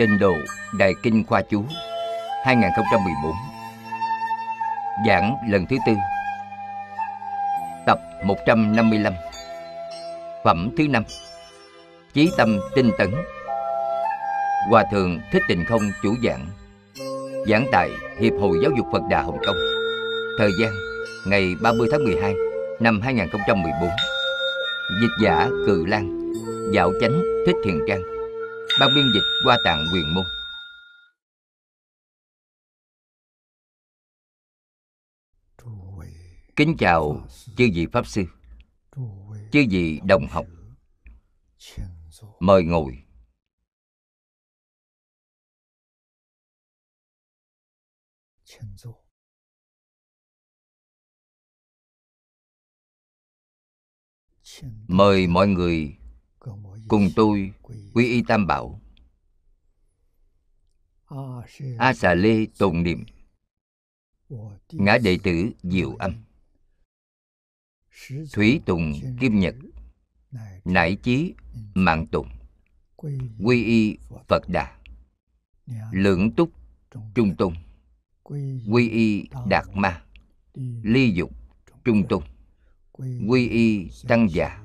Tinh độ Đại Kinh Khoa Chú 2014 Giảng lần thứ tư. Tập 155 Phẩm thứ năm. Chí tâm tinh tấn. Hòa Thượng Thích Tịnh Không chủ giảng. Giảng tại Hiệp hội Giáo dục Phật Đà Hồng Kông. Thời gian, ngày 30 tháng 12 năm 2014 Dịch giả Cự Lan, Dạo chánh Thích Thiền Trang. Ban biên dịch qua tạng quyền môn. Kính chào chư vị Pháp Sư, Chư vị đồng học. Mời ngồi. Mời mọi người cùng tôi quy y tam bảo. A xà lê tồn niệm. Ngã đệ tử diệu âm. Thủy tùng kim nhật. Nải chí mạng tùng. Quy y phật đà. Lượng túc trung Tùng, quy y đạt ma. Ly dục trung Tùng, quy y tăng già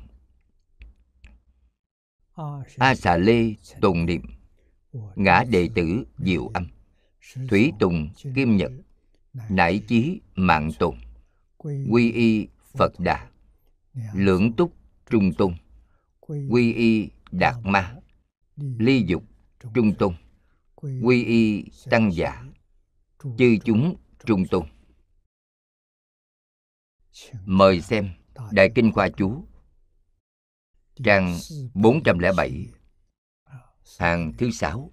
a xà lê tùng niệm. Ngã đệ tử diệu âm. Thủy tùng kim nhật. Nải chí mạng tùng. Quy y phật đà. Lưỡng túc trung tôn. Quy y đạt ma. Ly dục trung tôn. Quy y tăng giả chư chúng trung tôn. Mời xem đại kinh khoa chú trang 407 hàng thứ sáu.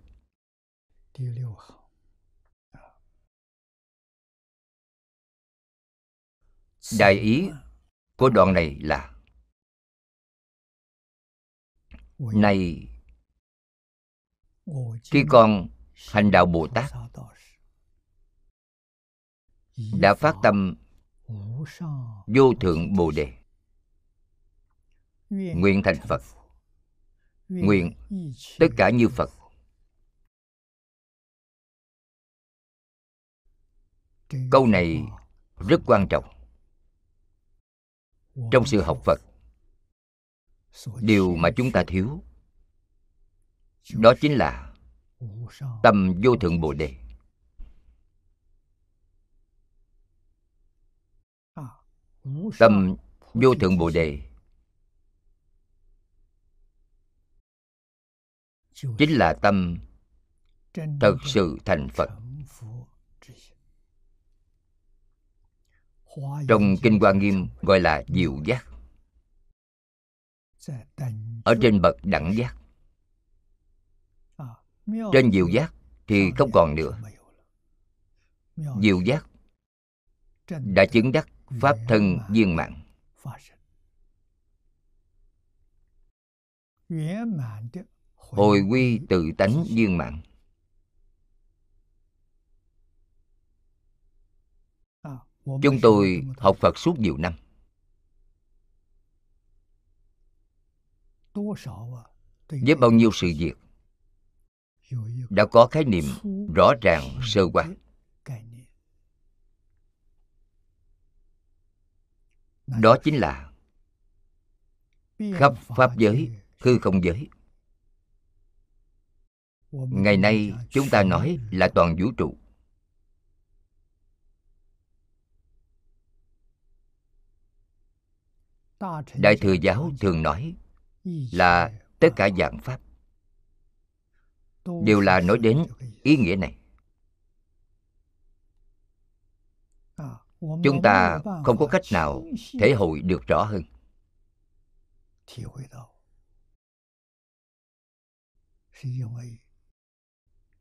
Đại ý của đoạn này là, này, khi con hành đạo bồ tát, đã phát tâm vô thượng bồ đề nguyện thành phật. nguyện tất cả như phật. Câu này rất quan trọng. Trong sự học phật điều mà chúng ta thiếu đó chính là tâm vô thượng bồ đề. Tâm vô thượng bồ đề chính là tâm thật sự thành phật. Trong kinh hoa nghiêm gọi là diệu giác. Ở trên bậc đẳng giác. Trên diệu giác thì không còn nữa. Diệu giác đã chứng đắc pháp thân viên mạng hồi quy tự tánh viên mạng chúng tôi học phật suốt nhiều năm. Với bao nhiêu sự việc đã có khái niệm rõ ràng sơ qua. đó chính là khắp pháp giới hư không giới ngày nay chúng ta nói là toàn vũ trụ. Đại thừa giáo thường nói là tất cả dạng pháp. Đều là nói đến ý nghĩa này. Chúng ta không có cách nào thể hội được rõ hơn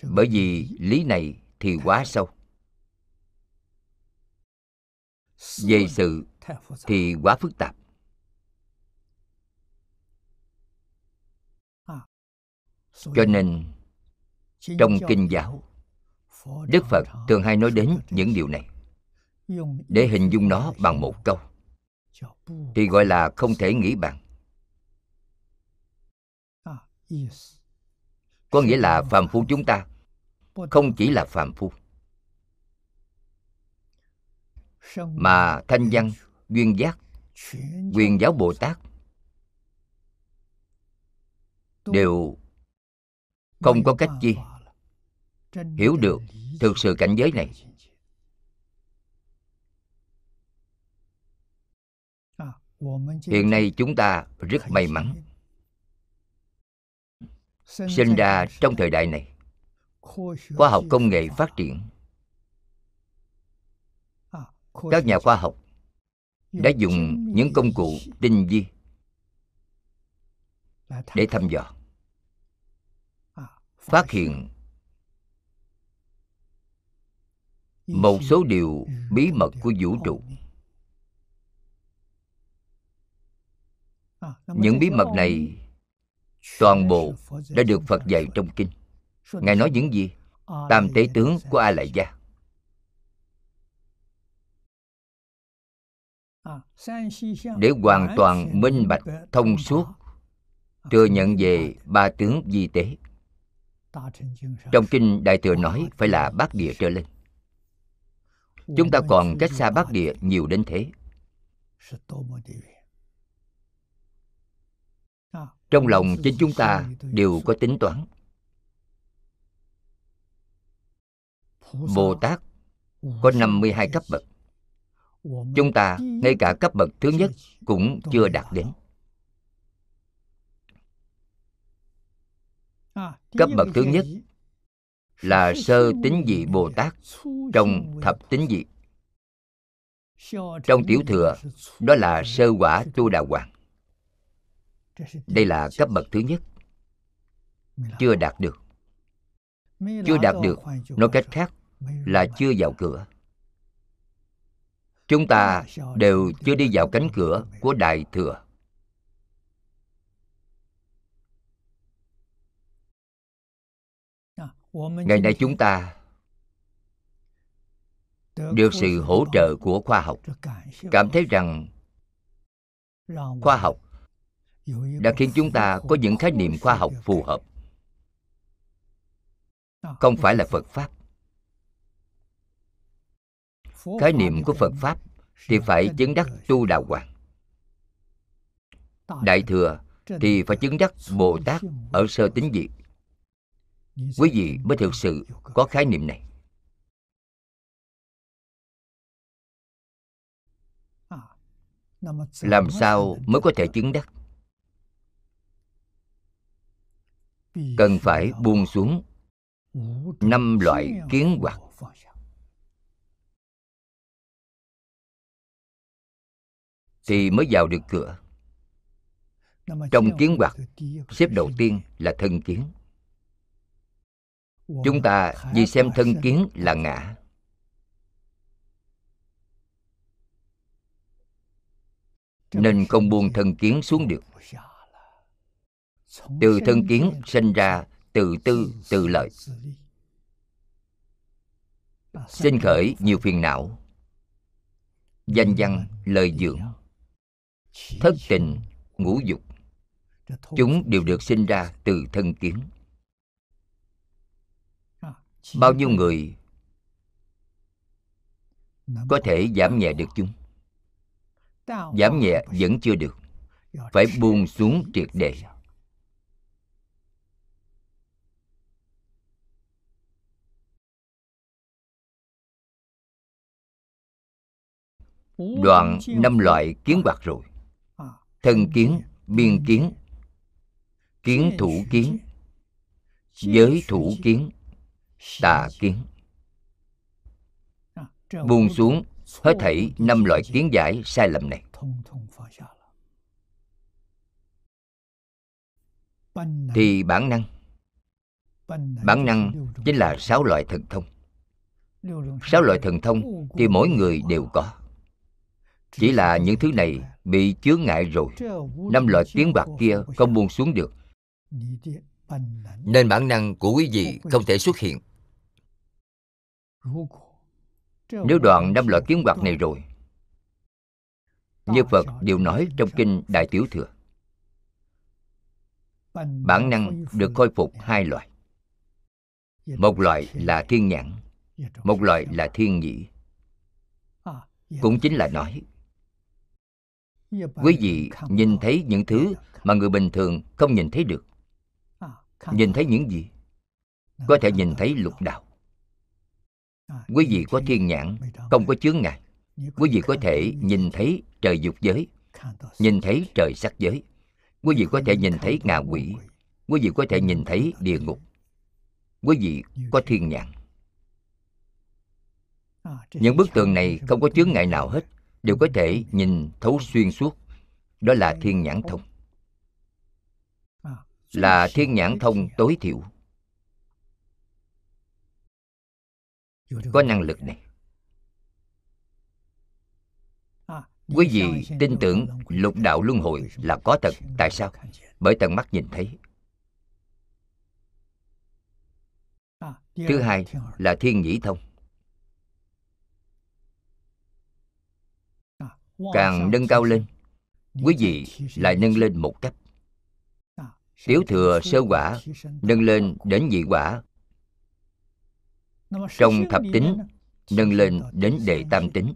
bởi vì lý này thì quá sâu. Về sự thì quá phức tạp. Cho nên trong kinh giáo đức phật thường hay nói đến những điều này. Để hình dung nó bằng một câu. thì gọi là không thể nghĩ bằng có nghĩa là phàm phu chúng ta, không chỉ là phàm phu. Mà thanh văn, duyên giác, quyền giáo bồ tát đều không có cách chi hiểu được thực sự cảnh giới này. Hiện nay chúng ta rất may mắn sinh ra trong thời đại này khoa học công nghệ phát triển. Các nhà khoa học đã dùng những công cụ tinh vi để thăm dò. Phát hiện một số điều bí mật của vũ trụ. những bí mật này toàn bộ đã được phật dạy trong kinh. Ngài nói những gì? tam tế tướng của a lại gia. Để hoàn toàn minh bạch thông suốt thừa nhận về ba tướng di tế. Trong kinh đại thừa nói phải là bát địa trở lên. Chúng ta còn cách xa bát địa nhiều đến thế trong lòng chính chúng ta đều có tính toán. Bồ tát có 52 cấp bậc. Chúng ta, ngay cả cấp bậc thứ nhất, cũng chưa đạt đến. Cấp bậc thứ nhất là sơ tính dị bồ tát trong thập tính dị. Trong tiểu thừa, đó là sơ quả tu đà hoàng đây là cấp bậc thứ nhất. Chưa đạt được. Chưa đạt được nói cách khác là chưa vào cửa. Chúng ta đều chưa đi vào cánh cửa của đại thừa. Ngày nay chúng ta được sự hỗ trợ của khoa học. cảm thấy rằng khoa học đã khiến chúng ta có những khái niệm khoa học phù hợp. Không phải là phật pháp. Khái niệm của phật pháp thì phải chứng đắc tu đạo hoàng. Đại thừa thì phải chứng đắc bồ tát ở sơ tính diệt quý vị mới thực sự có khái niệm này. Làm sao mới có thể chứng đắc? Cần phải buông xuống năm loại kiến hoặc thì mới vào được cửa. Trong kiến hoặc xếp đầu tiên là thân kiến. Chúng ta vì xem thân kiến là ngã. Nên không buông thân kiến xuống được từ thân kiến sinh ra tự tư tự lợi. sinh khởi nhiều phiền não. Danh văn lời dưỡng thất tình ngũ dục. chúng đều được sinh ra từ thân kiến. Bao nhiêu người có thể giảm nhẹ được chúng? Giảm nhẹ vẫn chưa được. phải buông xuống triệt để đoạn năm loại kiến hoạt rồi. Thân kiến biên kiến. Kiến thủ kiến. giới thủ kiến. Tà kiến. Buông xuống hết thảy năm loại kiến giải sai lầm này. Thì bản năng. Bản năng chính là sáu loại thần thông. Sáu loại thần thông thì mỗi người đều có chỉ là những thứ này bị chướng ngại rồi. Năm loại kiến bạc kia không buông xuống được. Nên bản năng của quý vị không thể xuất hiện. Nếu đoạn năm loại kiến bạc này rồi, như phật đều nói trong kinh đại tiểu thừa, bản năng được khôi phục hai loại. Một loại là thiên nhãn, một loại là thiên nhĩ. Cũng chính là nói quý vị nhìn thấy những thứ mà người bình thường không nhìn thấy được. Nhìn thấy những gì? Có thể nhìn thấy lục đạo. Quý vị có thiên nhãn, không có chướng ngại. Quý vị có thể nhìn thấy trời dục giới, nhìn thấy trời sắc giới. Quý vị có thể nhìn thấy ngạ quỷ. Quý vị có thể nhìn thấy địa ngục. Quý vị có thiên nhãn. Những bức tường này không có chướng ngại nào hết đều có thể nhìn thấu xuyên suốt. Đó là thiên nhãn thông. Là thiên nhãn thông tối thiểu. Có năng lực này. Quý vị tin tưởng lục đạo luân hồi là có thật, tại sao? Bởi tận mắt nhìn thấy. Thứ hai là thiên nhĩ thông. Càng nâng cao lên. Quý vị lại nâng lên một cấp tiểu thừa sơ quả nâng lên đến nhị quả. Trong thập tính nâng lên đến đệ tam tính.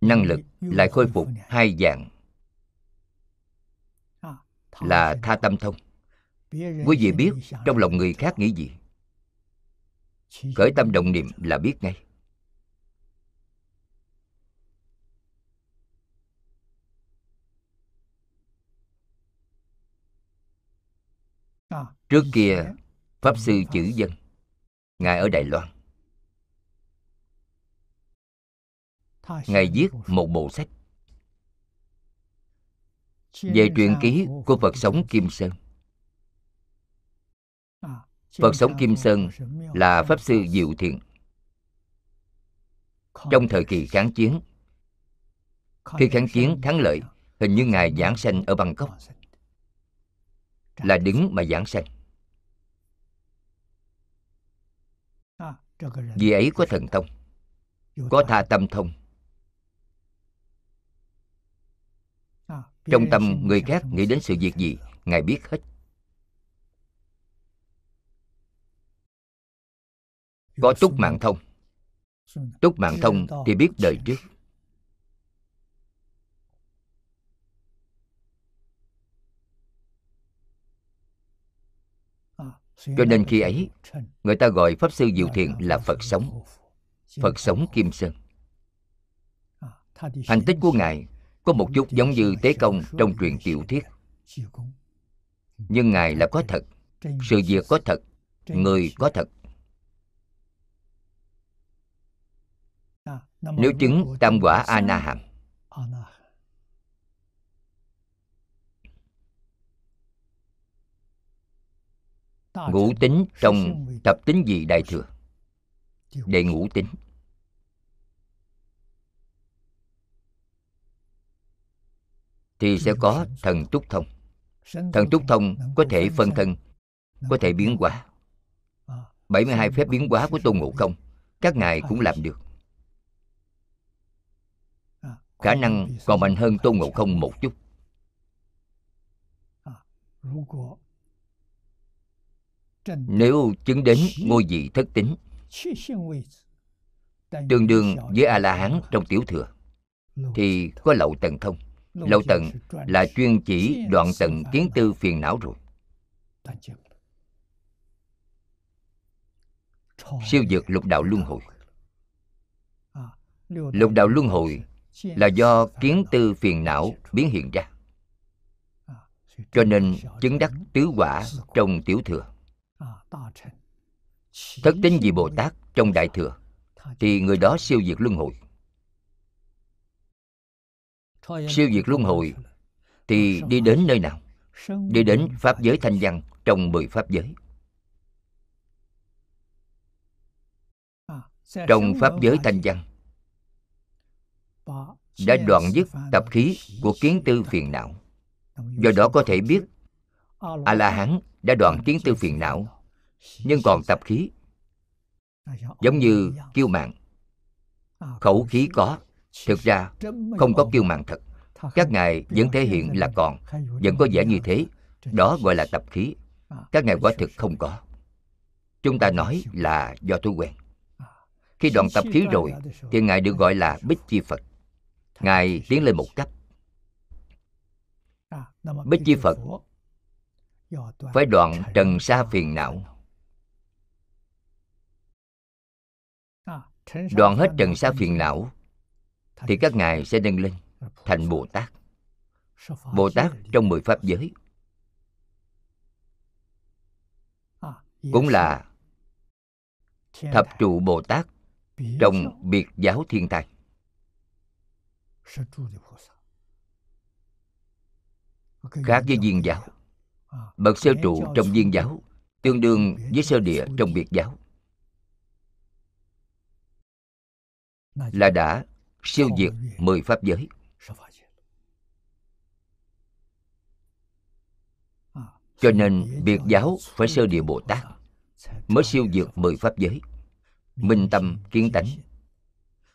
năng lực lại khôi phục hai dạng. Là tha tâm thông. Quý vị biết trong lòng người khác nghĩ gì? Khởi tâm động niệm là biết ngay trước kia pháp sư chữ dân ngài ở đài loan. Ngài viết một bộ sách về truyện ký của phật sống kim sơn. Phật sống kim sơn là pháp sư diệu thiện. Trong thời kỳ kháng chiến khi kháng chiến thắng lợi hình như ngài giảng sanh ở bangkok là đứng mà giảng sanh. Vì ấy có thần thông, có tha tâm thông. Trong tâm người khác nghĩ đến sự việc gì, ngài biết hết. Có túc mạng thông. Túc mạng thông thì biết đời trước. Cho nên khi ấy người ta gọi pháp sư diệu thiện là phật sống. Phật sống kim sơn. Thành tích của ngài có một chút giống như tế công trong truyền tiểu thuyết. Nhưng ngài là có thật. Sự việc có thật. người có thật. Nếu chứng tam quả a na hàm ngũ tính trong tập tính gì đại thừa? Đệ ngũ tính. Thì sẽ có thần túc thông. Thần túc thông có thể phân thân, có thể biến hóa. 72 phép biến hóa của Tôn Ngộ Không, Các ngài cũng làm được. Khả năng còn mạnh hơn Tôn Ngộ Không một chút. Nếu chứng đến ngôi vị thất tính Tương đương với A-la-hán trong tiểu thừa Thì có lậu tần thông. Lậu tận là chuyên chỉ đoạn tận kiến tư phiền não rồi. Siêu dược lục đạo luân hồi. Lục đạo luân hồi là do kiến tư phiền não biến hiện ra. Cho nên chứng đắc tứ quả trong tiểu thừa Thất tính vị Bồ Tát trong đại thừa Thì người đó siêu diệt luân hồi. Siêu diệt luân hồi thì đi đến nơi nào? Đi đến pháp giới thanh văn trong mười pháp giới. Trong pháp giới thanh văn. Đã đoạn dứt tập khí của kiến tư phiền não. Do đó có thể biết a la hán đã đoạn kiến tư phiền não, nhưng còn tập khí, giống như kiêu mạng khẩu khí có, thực ra không có kiêu mạng thật. Các ngài vẫn thể hiện là còn, vẫn có vẻ như thế. Đó gọi là tập khí. Các ngài quả thực không có. Chúng ta nói là do thói quen. Khi đoạn tập khí rồi, thì ngài được gọi là bích chi phật. Ngài tiến lên một cấp. Bích chi phật phải đoạn trần sa phiền não. Đoạn hết trần sa phiền não thì các ngài sẽ nâng lên thành bồ tát. Bồ tát trong mười pháp giới. Cũng là thập trụ bồ tát trong biệt giáo thiên tai khác với viên giáo bậc sơ trụ trong viên giáo tương đương với sơ địa trong biệt giáo. Là đã siêu diệt mười pháp giới. Cho nên biệt giáo phải sơ địa bồ tát mới siêu diệt mười pháp giới. Minh tâm kiến tánh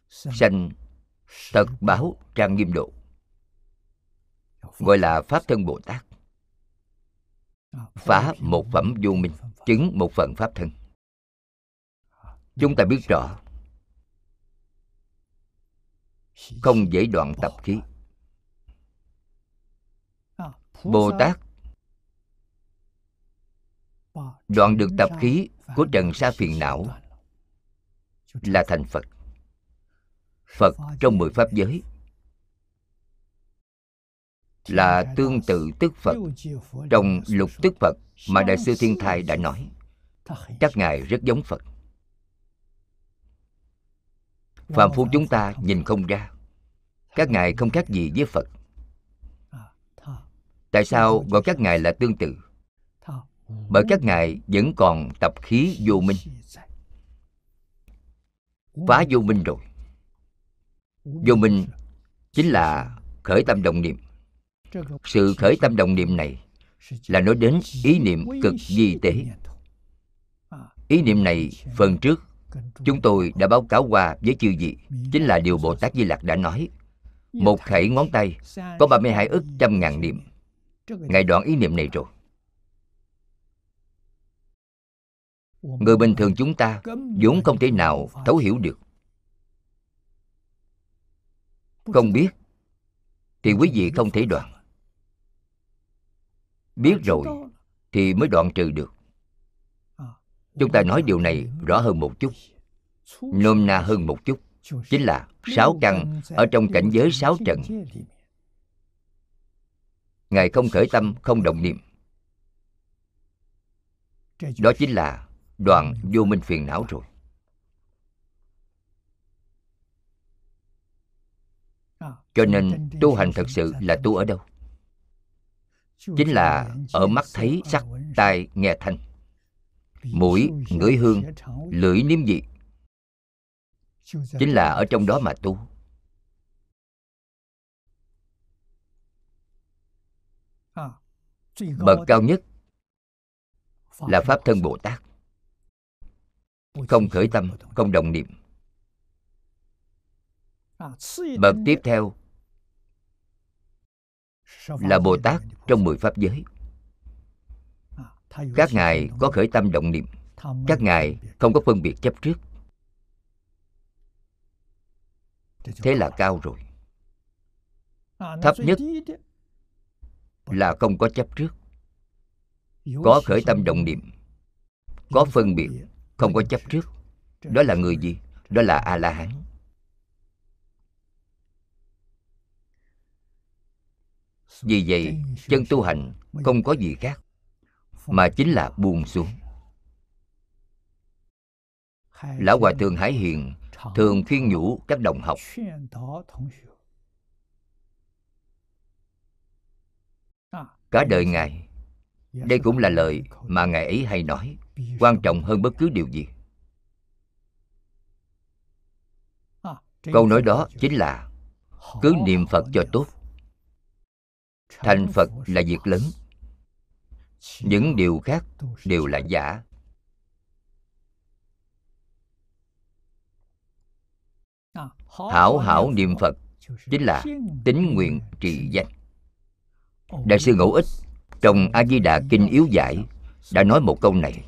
sanh tật báo trang nghiêm độ gọi là pháp thân bồ tát phá một phẩm vô minh, chứng một phần pháp thân. Chúng ta biết rõ, không dễ đoạn tập khí. Bồ tát đoạn được tập khí của trần sa phiền não là thành phật. Phật trong mười pháp giới là tương tự tức phật, trong lục tức phật mà đại sư thiên thai đã nói. Các ngài rất giống phật. Phàm phu chúng ta nhìn không ra, các ngài không khác gì với phật. Tại sao gọi các ngài là tương tự? Bởi các ngài vẫn còn tập khí vô minh. Phá vô minh rồi. Vô minh chính là khởi tâm đồng niệm sự khởi tâm đồng niệm này là nói đến ý niệm cực di tế. Ý niệm này phần trước chúng tôi đã báo cáo qua với chư vị, chính là điều bồ tát di lặc đã nói. Một khẩy ngón tay có 32 ức trăm ngàn niệm. Ngài đoạn ý niệm này rồi. Người bình thường chúng ta vốn không thể nào thấu hiểu được. Không biết thì quý vị không thể đoạn biết rồi thì mới đoạn trừ được. Chúng ta nói điều này rõ hơn một chút. nôm na hơn một chút chính là sáu căn ở trong cảnh giới sáu trận ngài không khởi tâm không động niệm. Đó chính là đoạn vô minh phiền não rồi. Cho nên tu hành thật sự là tu ở đâu chính là ở mắt thấy sắc tai nghe thanh. Mũi, ngửi hương, lưỡi nếm vị chính là ở trong đó mà tu. Bậc cao nhất là pháp thân bồ tát. Không khởi tâm, không đồng niệm. Bậc tiếp theo là bồ tát trong mười pháp giới. Các ngài có khởi tâm động niệm. Các ngài không có phân biệt chấp trước. Thế là cao rồi. Thấp nhất là không có chấp trước. Có khởi tâm động niệm. Có phân biệt. không có chấp trước. Đó là người gì? đó là a la hán vì vậy chân tu hành không có gì khác, mà chính là buông xuống. Lão hòa thượng hải hiền thường khuyên nhủ các đồng học. Cả đời ngài, đây cũng là lời mà ngài ấy hay nói, quan trọng hơn bất cứ điều gì. Câu nói đó chính là, cứ niệm phật cho tốt thành phật là việc lớn. Những điều khác đều là giả. Hảo hảo niệm phật chính là tính nguyện trì danh. Đại sư ngẫu ích trong a di đà kinh yếu giải đã nói một câu này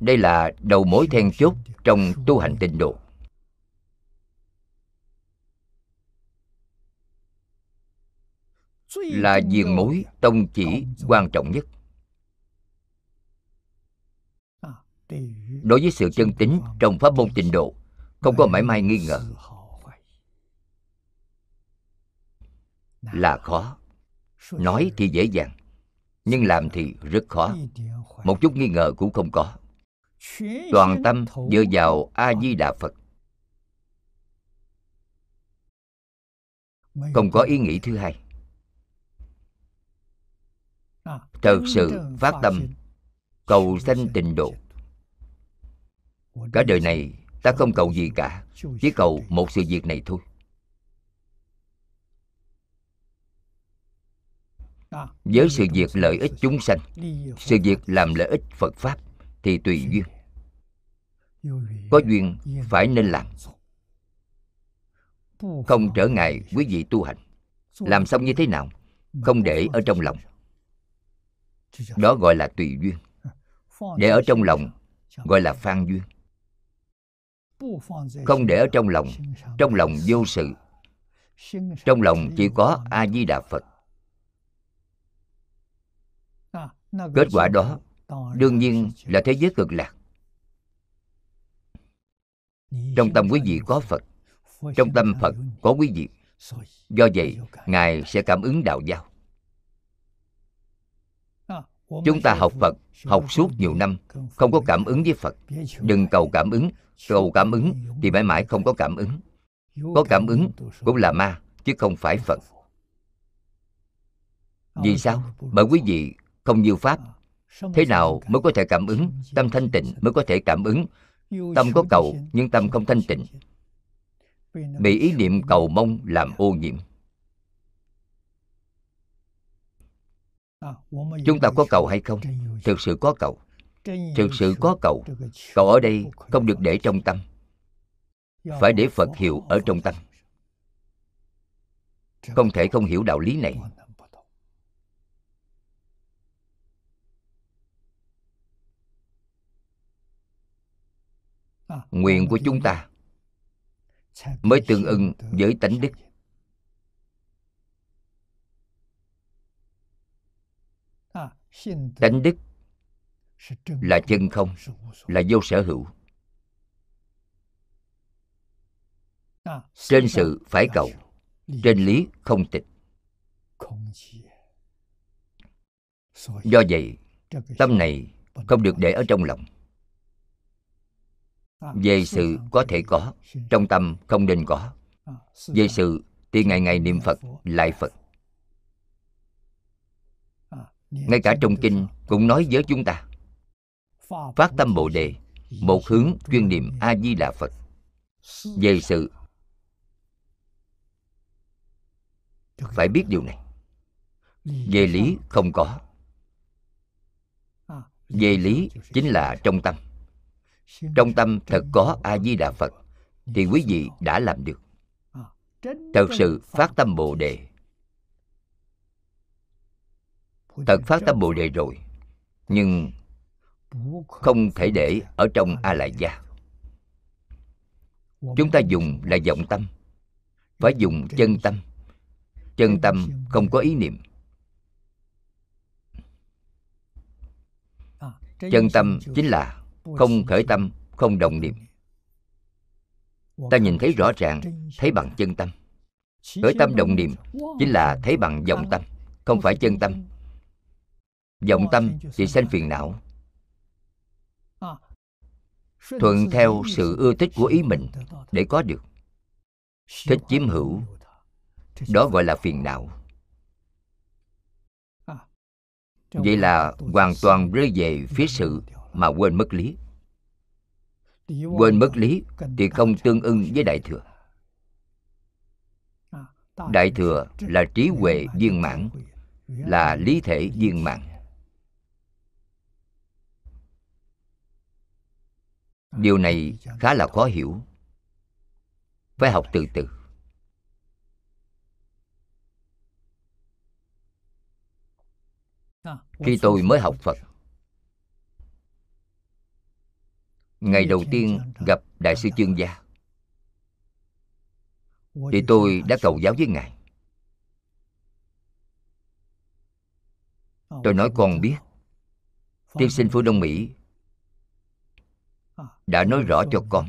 đây là đầu mối then chốt trong tu hành tịnh độ. Là diền mối tông chỉ quan trọng nhất. Đối với sự chân tín trong pháp môn tịnh độ, không có mảy may nghi ngờ. Là khó. Nói thì dễ dàng, nhưng làm thì rất khó. Một chút nghi ngờ cũng không có toàn tâm dựa vào a di đà phật. Không có ý nghĩ thứ hai. Thật sự phát tâm cầu sanh tịnh độ. cả đời này ta không cầu gì cả chỉ cầu một sự việc này thôi. Với sự việc lợi ích chúng sanh sự việc làm lợi ích phật pháp thì tùy duyên. có duyên phải nên làm. Không trở ngại quý vị tu hành. Làm xong như thế nào không để ở trong lòng. Đó gọi là tùy duyên. Để ở trong lòng gọi là phan duyên. Không để ở trong lòng trong lòng vô sự. trong lòng chỉ có a di đà phật. Kết quả đó đương nhiên là thế giới cực lạc. Trong tâm quý vị có phật, trong tâm phật có quý vị. Do vậy, ngài sẽ cảm ứng đạo giao chúng ta học phật, học suốt nhiều năm, không có cảm ứng với phật. Đừng cầu cảm ứng, cầu cảm ứng thì mãi mãi không có cảm ứng. Có cảm ứng cũng là ma, chứ không phải phật. Vì sao? Bởi quý vị không như pháp thế nào mới có thể cảm ứng? Tâm thanh tịnh mới có thể cảm ứng. Tâm có cầu nhưng tâm không thanh tịnh. Bị ý niệm cầu mong làm ô nhiễm. Chúng ta có cầu hay không? thực sự có cầu. Thực sự có cầu. Cầu ở đây không được để trong tâm. phải để phật hiệu ở trong tâm. Không thể không hiểu đạo lý này nguyện của chúng ta mới tương ưng với tánh đức. Tánh đức là chân không, là vô sở hữu. Trên sự phải cầu, trên lý không tịch. Do vậy, tâm này không được để ở trong lòng về sự có thể có, trong tâm không nên có. Về sự thì ngày ngày niệm phật, lại phật. Ngay cả trong kinh cũng nói với chúng ta, phát tâm bồ đề, một hướng chuyên niệm a di đà phật. Về sự phải biết điều này. Về lý không có. Về lý chính là trong tâm trong tâm thật có a di đà phật thì quý vị đã làm được. Thật sự phát tâm bồ đề. Thật phát tâm bồ đề rồi nhưng không thể để ở trong a lại gia chúng ta dùng là vọng tâm phải dùng chân tâm. Chân tâm không có ý niệm. Chân tâm chính là không khởi tâm, không đồng niệm. Ta nhìn thấy rõ ràng, thấy bằng chân tâm. Khởi tâm đồng niệm chính là thấy bằng vọng tâm, không phải chân tâm. Vọng tâm thì sanh phiền não. Thuận theo sự ưa thích của ý mình để có được. Thích chiếm hữu, đó gọi là phiền não. Vậy là hoàn toàn rơi về phía sự mà quên mất lý. Quên mất lý thì không tương ưng với đại thừa. Đại thừa là trí huệ viên mãn, là lý thể viên mãn. Điều này khá là khó hiểu. Phải học từ từ. Khi tôi mới học phật ngày đầu tiên gặp đại sư chương gia. Thì tôi đã cầu giáo với ngài. Tôi nói con biết tiên sinh phương đông mỹ đã nói rõ cho con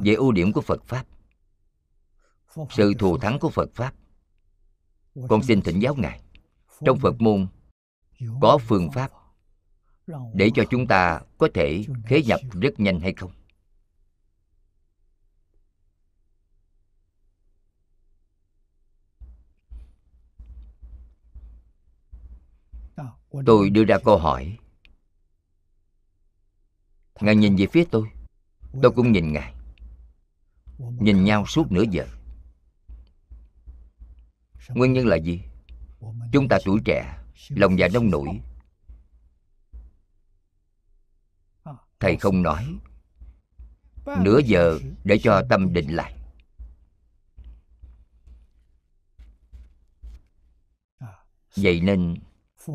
về ưu điểm của phật pháp sự thù thắng của phật pháp. Con xin thỉnh giáo ngài trong phật môn có phương pháp để cho chúng ta có thể khế nhập rất nhanh hay không? Tôi đưa ra câu hỏi. Ngài nhìn về phía tôi. Tôi cũng nhìn ngài. Nhìn nhau suốt nửa giờ. Nguyên nhân là gì? Chúng ta tuổi trẻ lòng dạ nông nổi thầy không nói. Nửa giờ để cho tâm định lại. Vậy nên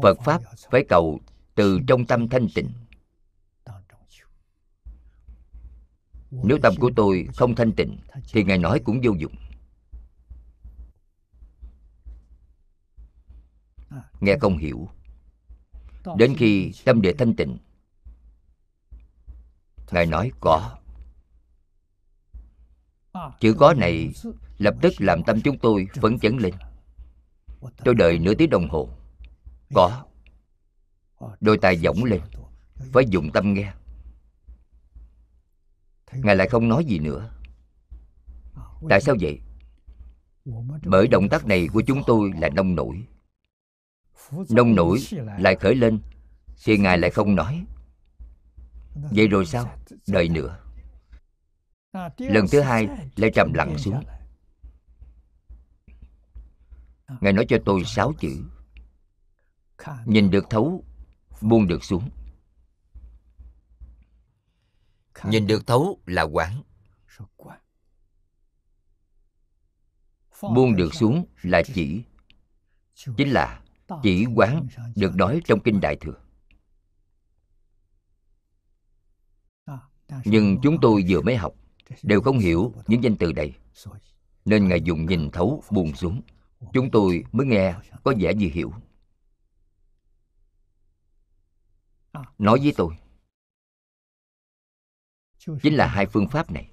phật pháp phải cầu từ trong tâm thanh tịnh. Nếu tâm của tôi không thanh tịnh, thì ngài nói cũng vô dụng. Nghe không hiểu. Đến khi tâm địa thanh tịnh ngài nói, có. Chữ có này lập tức làm tâm chúng tôi phấn chấn lên. Tôi đợi nửa tiếng đồng hồ. Có. Đôi tay giỏng lên phải dùng tâm nghe. Ngài lại không nói gì nữa. Tại sao vậy? Bởi động tác này của chúng tôi là nông nổi. Nông nổi lại khởi lên thì ngài lại không nói. Vậy rồi sao? Đợi nữa. Lần thứ hai lại trầm lặng xuống. Ngài nói cho tôi sáu chữ. Nhìn được thấu, buông được xuống. Nhìn được thấu là quán. Buông được xuống là chỉ. Chính là chỉ quán được nói trong kinh đại thừa. Nhưng chúng tôi vừa mới học, đều không hiểu những danh từ này. Nên ngài dùng nhìn thấu buồn xuống. Chúng tôi mới nghe có vẻ như hiểu. Nói với tôi, chính là hai phương pháp này.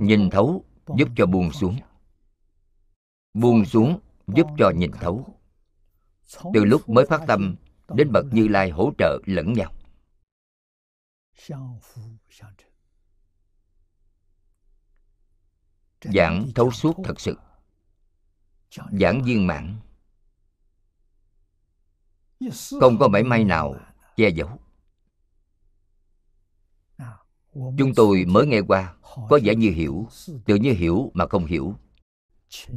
Nhìn thấu giúp cho buông xuống. Buông xuống giúp cho nhìn thấu. Từ lúc mới phát tâm đến bậc như lai hỗ trợ lẫn nhau giảng thấu suốt thật sự. Giảng viên mãn. Không có mảy may nào che giấu. Chúng tôi mới nghe qua có vẻ như hiểu tự như hiểu mà không hiểu.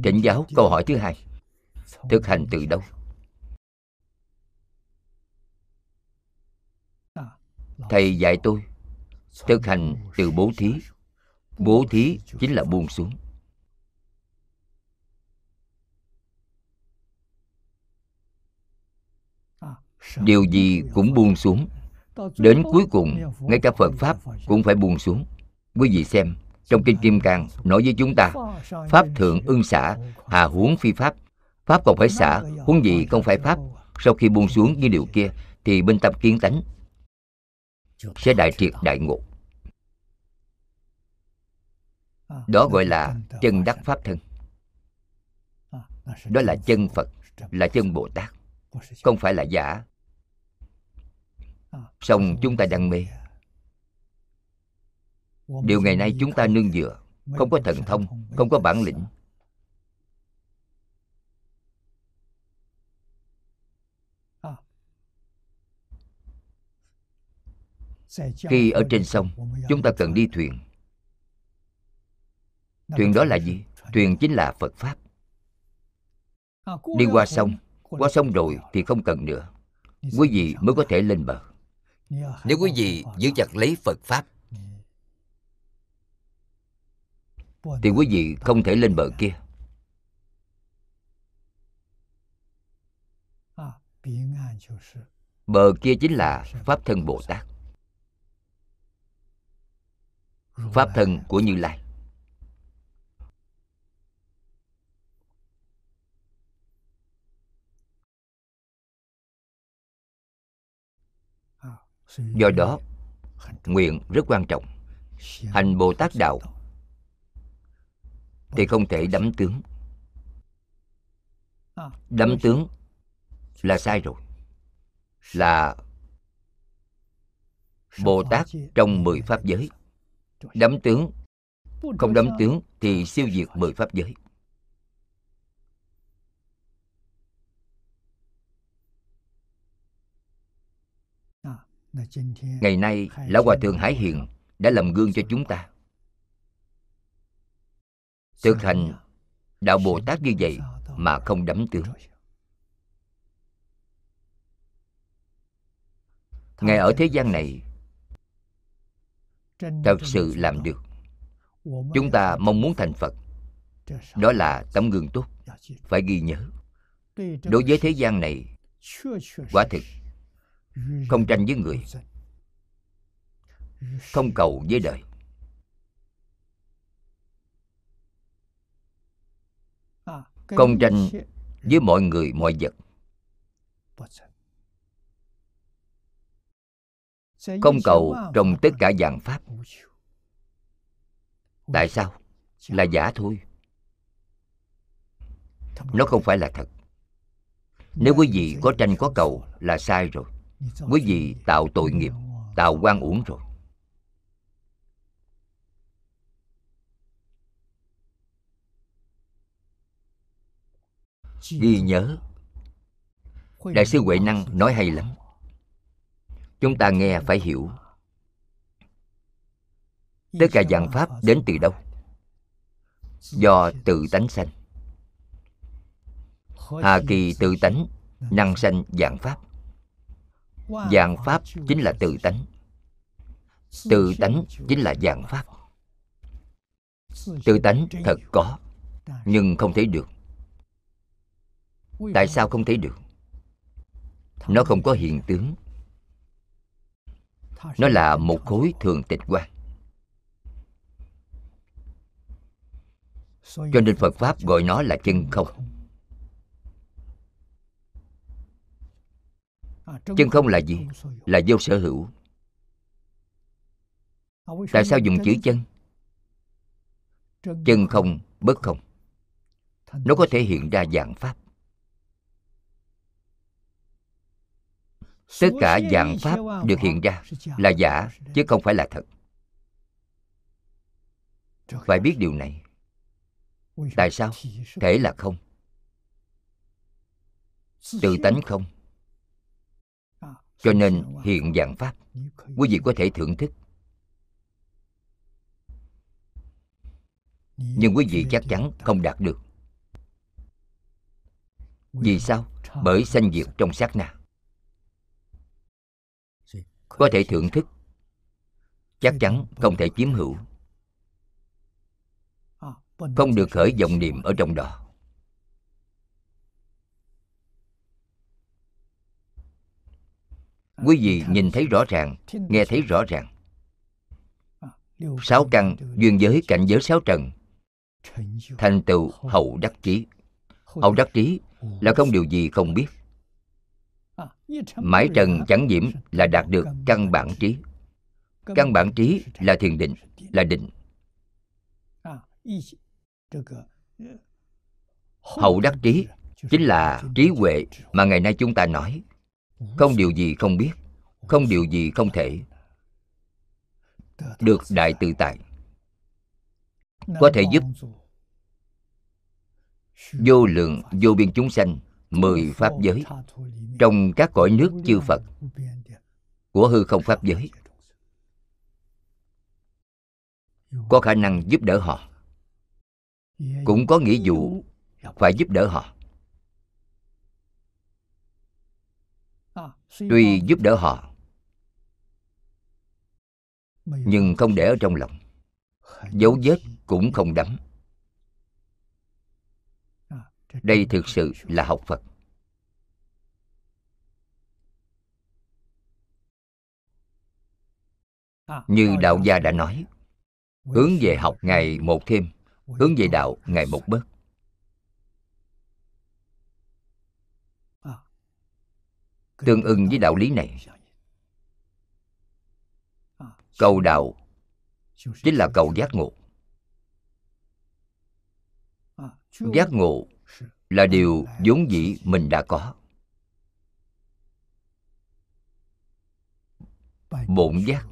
Thỉnh giáo câu hỏi thứ hai thực hành từ đâu thầy dạy tôi thực hành từ bố thí. Bố thí chính là buông xuống. Điều gì cũng buông xuống. Đến cuối cùng, ngay cả phật pháp cũng phải buông xuống. Quý vị xem, trong kinh kim cang nói với chúng ta, pháp thượng ưng xả, hà huống phi pháp. Pháp còn phải xả, huống gì không phải pháp. Sau khi buông xuống như điều kia, thì bên tâm kiến tánh sẽ đại triệt đại ngộ. Đó gọi là chân đắc pháp thân. Đó là chân phật là chân bồ tát. Không phải là giả. Song chúng ta đang mê. điều ngày nay chúng ta nương dựa không có thần thông không có bản lĩnh khi ở trên sông, chúng ta cần đi thuyền. Thuyền đó là gì? Thuyền chính là phật pháp. Đi qua sông qua sông rồi thì không cần nữa. Quý vị mới có thể lên bờ. Nếu quý vị giữ chặt lấy phật pháp, thì quý vị không thể lên bờ kia. Bờ kia chính là pháp thân bồ tát. Pháp thân của như lai. Do đó, nguyện rất quan trọng. Hành bồ tát đạo thì không thể đắm tướng. Đắm tướng là sai rồi. Là bồ tát trong mười pháp giới đấm tướng. Không đấm tướng thì siêu diệt mười pháp giới. Ngày nay, lão hòa thượng hải hiền đã làm gương cho chúng ta. Thực hành đạo bồ tát như vậy mà không đấm tướng. Ngài ở thế gian này thật sự làm được. Chúng ta mong muốn thành phật đó là tấm gương tốt. Phải ghi nhớ. Đối với thế gian này quả thực không tranh với người không cầu với đời. Không tranh với mọi người mọi vật không cầu trong tất cả dạng pháp. Tại sao? Là giả thôi. Nó không phải là thật. Nếu quý vị có tranh có cầu là sai rồi. Quý vị tạo tội nghiệp tạo quan uổng rồi. Ghi nhớ đại sư huệ năng nói hay lắm chúng ta nghe phải hiểu. Tất cả dạng pháp đến từ đâu? Do tự tánh sanh. Hà kỳ tự tánh, năng sanh dạng pháp. Dạng pháp chính là tự tánh. Tự tánh chính là dạng pháp. Tự tánh thật có, nhưng không thấy được. Tại sao không thấy được? Nó không có hiện tướng nó là một khối thường tịch quan cho nên phật pháp gọi nó là chân không. Chân không là gì? Là vô sở hữu. Tại sao dùng chữ chân? Chân không, bất không. Nó có thể hiện ra dạng pháp. Tất cả dạng pháp được hiện ra là giả chứ không phải là thật. Phải biết điều này. Tại sao? thể là không. Tự tánh không. Cho nên hiện dạng pháp quý vị có thể thưởng thức. Nhưng quý vị chắc chắn không đạt được. Vì sao? bởi sanh diệt trong sát na có thể thưởng thức. Chắc chắn không thể chiếm hữu. Không được khởi vọng niệm ở trong đó. Quý vị nhìn thấy rõ ràng, nghe thấy rõ ràng. Sáu căn duyên giới cảnh giới sáu trần. Thành tựu hậu đắc trí hậu đắc trí là không điều gì không biết mãi trần chẳng nhiễm là đạt được căn bản trí. Căn bản trí là thiền định, là định. Hậu đắc trí chính là trí huệ mà ngày nay chúng ta nói. Không điều gì không biết, không điều gì không thể được đại tự tại. Có thể giúp vô lượng vô biên chúng sanh mười pháp giới trong các cõi nước chư phật của hư không pháp giới. Có khả năng giúp đỡ họ, cũng có nghĩa vụ phải giúp đỡ họ. Tuy giúp đỡ họ, nhưng không để ở trong lòng, dấu vết cũng không đắm đây thực sự là học phật. Như đạo gia đã nói, hướng về học ngày một thêm, hướng về đạo ngày một bớt. Tương ưng với đạo lý này, cầu đạo chính là cầu giác ngộ. Giác ngộ là điều vốn dĩ mình đã có. Bổn giác.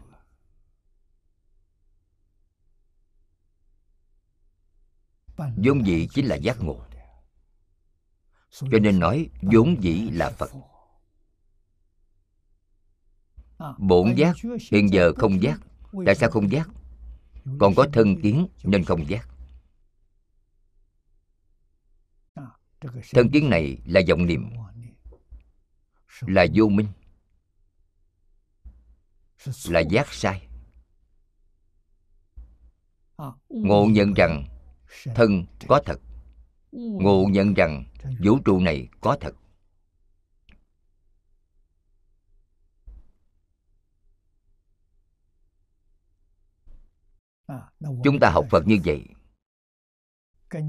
Vốn dĩ chính là giác ngộ. Cho nên nói vốn dĩ là phật. Bổn giác, hiện giờ không giác. Tại sao không giác? Còn có thân kiến nên không giác. Thân kiến này là vọng niệm, là vô minh, là giác sai. Ngộ nhận rằng thân có thật, ngộ nhận rằng vũ trụ này có thật. Chúng ta học phật như vậy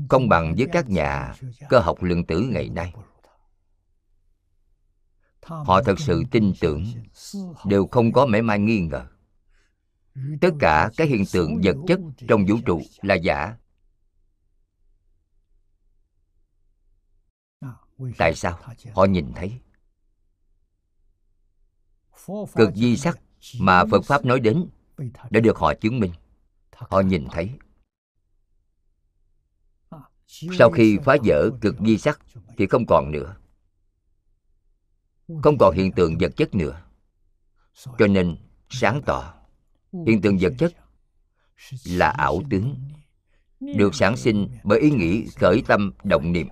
không bằng với các nhà cơ học lượng tử ngày nay. Họ thật sự tin tưởng, đều không có mảy may nghi ngờ. Tất cả các hiện tượng vật chất trong vũ trụ là giả. Tại sao? Họ nhìn thấy. Cực di sắc mà phật pháp nói đến đã được họ chứng minh. Họ nhìn thấy sau khi phá vỡ cực di sắc thì không còn nữa. Không còn hiện tượng vật chất nữa. Cho nên sáng tỏ, hiện tượng vật chất là ảo tướng, được sản sinh bởi ý nghĩ khởi tâm động niệm.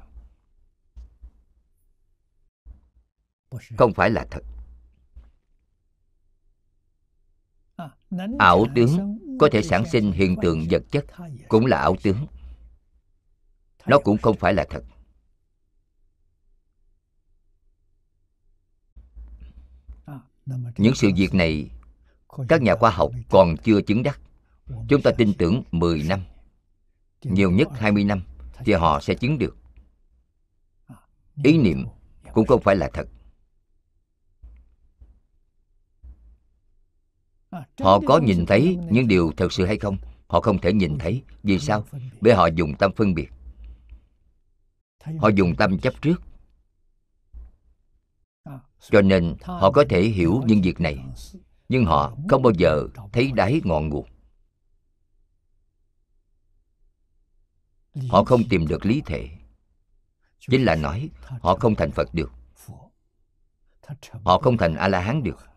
Không phải là thật. Ảo tướng có thể sản sinh hiện tượng vật chất cũng là ảo tướng nó cũng không phải là thật. Những sự việc này, các nhà khoa học còn chưa chứng đắc. Chúng ta tin tưởng 10 năm. Nhiều nhất 20 năm thì họ sẽ chứng được. Ý niệm cũng không phải là thật. Họ có nhìn thấy những điều thật sự hay không? Họ không thể nhìn thấy. Vì sao? Bởi họ dùng tâm phân biệt họ dùng tâm chấp trước. Cho nên họ có thể hiểu những việc này nhưng họ không bao giờ thấy đáy ngọn nguồn. Họ không tìm được lý thể. Chính là nói họ không thành phật được. Họ không thành a la hán được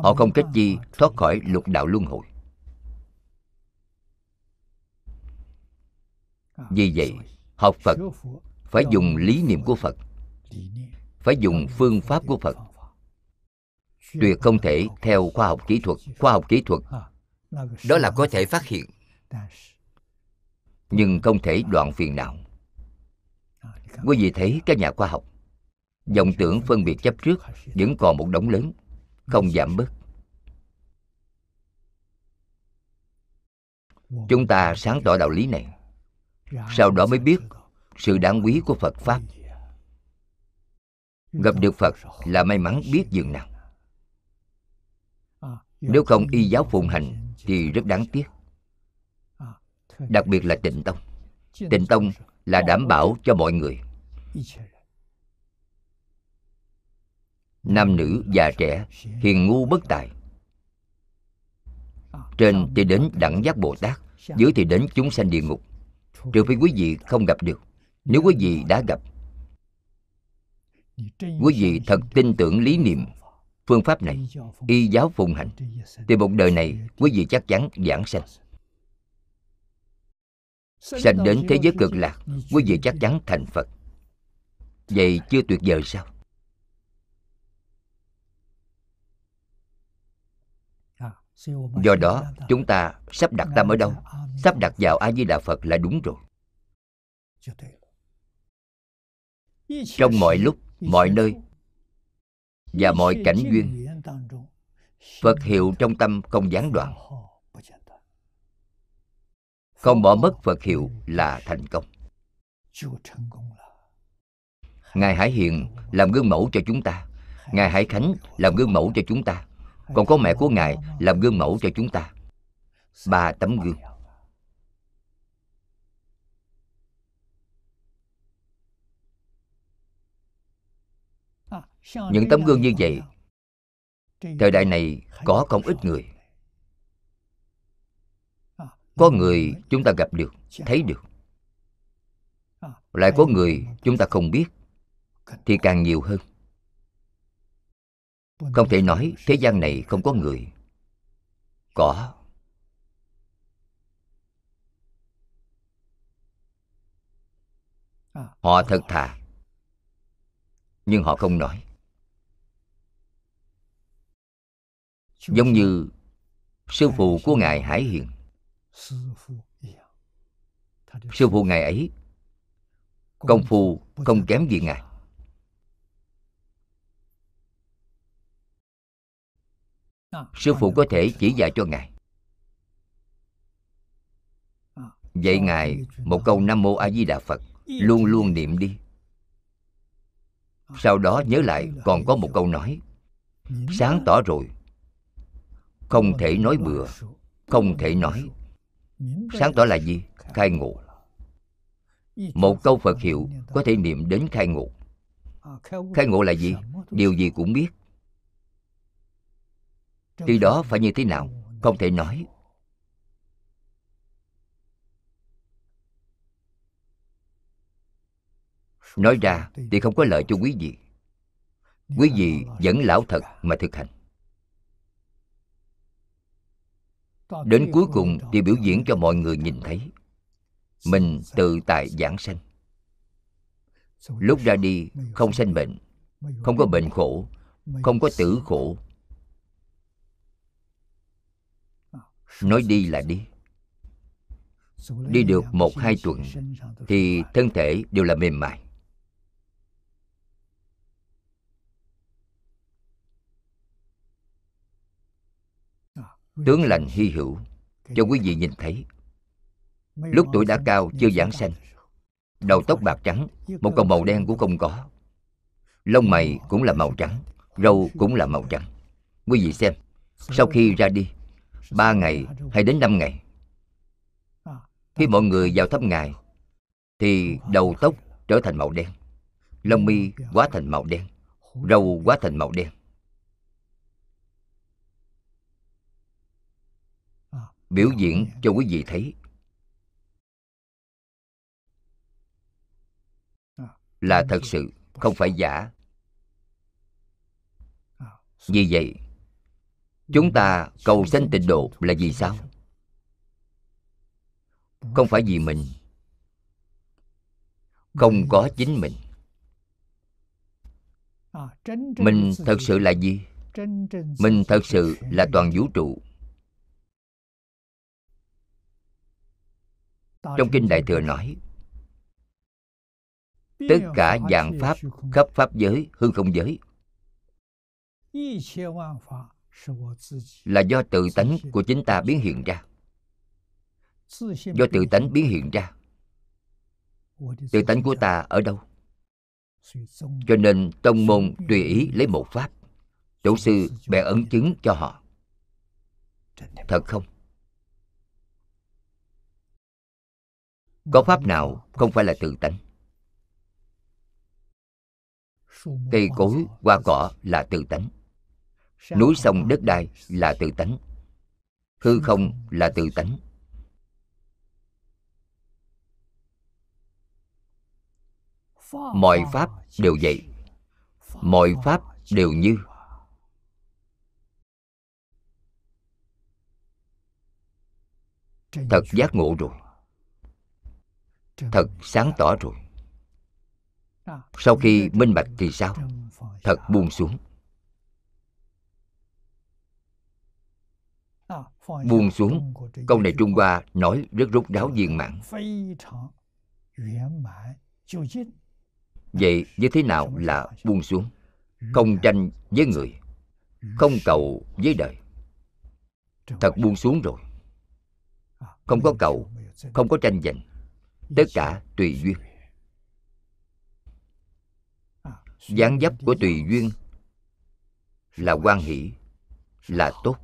họ không cách chi thoát khỏi lục đạo luân hồi vì vậy, học phật phải dùng lý niệm của phật, phải dùng phương pháp của phật. Tuyệt không thể theo khoa học kỹ thuật. Khoa học kỹ thuật đó là có thể phát hiện, nhưng không thể đoạn phiền não. Quý vị thấy các nhà khoa học dòng tưởng phân biệt chấp trước vẫn còn một đống lớn, không giảm bớt. Chúng ta sáng tỏ đạo lý này sau đó mới biết sự đáng quý của phật pháp? Gặp được phật là may mắn biết dường nào. Nếu không y giáo phụng hành thì rất đáng tiếc. Đặc biệt là tịnh tông. Tịnh tông là đảm bảo cho mọi người. Nam nữ già trẻ, hiền ngu bất tài. Trên thì đến đẳng giác bồ tát, dưới thì đến chúng sanh địa ngục trừ phi quý vị không gặp được. Nếu quý vị đã gặp, quý vị thật tin tưởng lý niệm phương pháp này, y giáo phụng hành, thì một đời này quý vị chắc chắn giảng sanh. Sanh đến thế giới cực lạc, quý vị chắc chắn thành phật. Vậy chưa tuyệt vời sao? Do đó chúng ta sắp đặt tâm ở đâu. Sắp đặt vào a di đà phật là đúng rồi. Trong mọi lúc mọi nơi và mọi cảnh duyên phật hiệu trong tâm không gián đoạn. không bỏ mất phật hiệu là thành công. ngài hải hiền làm gương mẫu cho chúng ta. ngài hải khánh làm gương mẫu cho chúng ta còn có mẹ của ngài làm gương mẫu cho chúng ta. Ba tấm gương. Những tấm gương như vậy, thời đại này có không ít người. Có người chúng ta gặp được, thấy được. Lại có người chúng ta không biết, thì càng nhiều hơn không thể nói thế gian này không có người. Có. Họ thật thà. Nhưng họ không nói. Giống như sư phụ của ngài hải hiền. Sư phụ ngài ấy, công phu không kém gì ngài. Sư phụ có thể chỉ dạy cho ngài. Dạy ngài một câu nam mô a di đà phật luôn luôn niệm đi. Sau đó nhớ lại còn có một câu nói sáng tỏ rồi không thể nói bừa không thể nói. sáng tỏ là gì? khai ngộ. một câu phật hiệu có thể niệm đến khai ngộ. Khai ngộ là gì? điều gì cũng biết khi đó phải như thế nào? Không thể nói. Nói ra thì không có lợi cho quý vị. Quý vị vẫn lão thật mà thực hành. Đến cuối cùng thì biểu diễn cho mọi người nhìn thấy. Mình tự tại giảng sanh. Lúc ra đi không sanh bệnh, không có bệnh khổ, không có tử khổ. Nói đi là đi. Đi được một hai tuần thì thân thể đều là mềm mại. Tướng lành hy hữu, cho quý vị nhìn thấy. Lúc tuổi đã cao, chưa giảng sanh. Đầu tóc bạc trắng, một cọng màu đen cũng không có. Lông mày cũng là màu trắng, râu cũng là màu trắng. Quý vị xem, sau khi ra đi ba ngày hay đến năm ngày? Khi mọi người vào thăm ngài, thì đầu tóc trở thành màu đen, lông mi quá thành màu đen, râu quá thành màu đen. Biểu diễn cho quý vị thấy. Là thật sự không phải giả. Vì vậy chúng ta cầu sanh tịnh độ là vì sao? Không phải vì mình. Không có chính mình. Mình thật sự là gì? Mình thật sự là toàn vũ trụ. Trong kinh đại thừa nói, tất cả dạng pháp khắp pháp giới hư không giới là do tự tánh của chính ta biến hiện ra. Do tự tánh biến hiện ra. Tự tánh của ta ở đâu? Cho nên tông môn tùy ý lấy một pháp. Tổ sư bèn ấn chứng cho họ. Thật không? Có pháp nào không phải là tự tánh? Cây cối hoa cỏ là tự tánh núi sông đất đai là tự tánh. Hư không là tự tánh. Mọi pháp đều vậy. Mọi pháp đều như. Thật giác ngộ rồi. Thật sáng tỏ rồi. Sau khi minh bạch thì sao? Thật buông xuống. Buông xuống. Câu này trung hoa nói rất rốt ráo viên mãn. vậy như thế nào là buông xuống? Không tranh với người không cầu với đời. Thật buông xuống rồi. Không có cầu không có tranh giành. tất cả tùy duyên. dáng dấp của tùy duyên là quan hỷ là tốt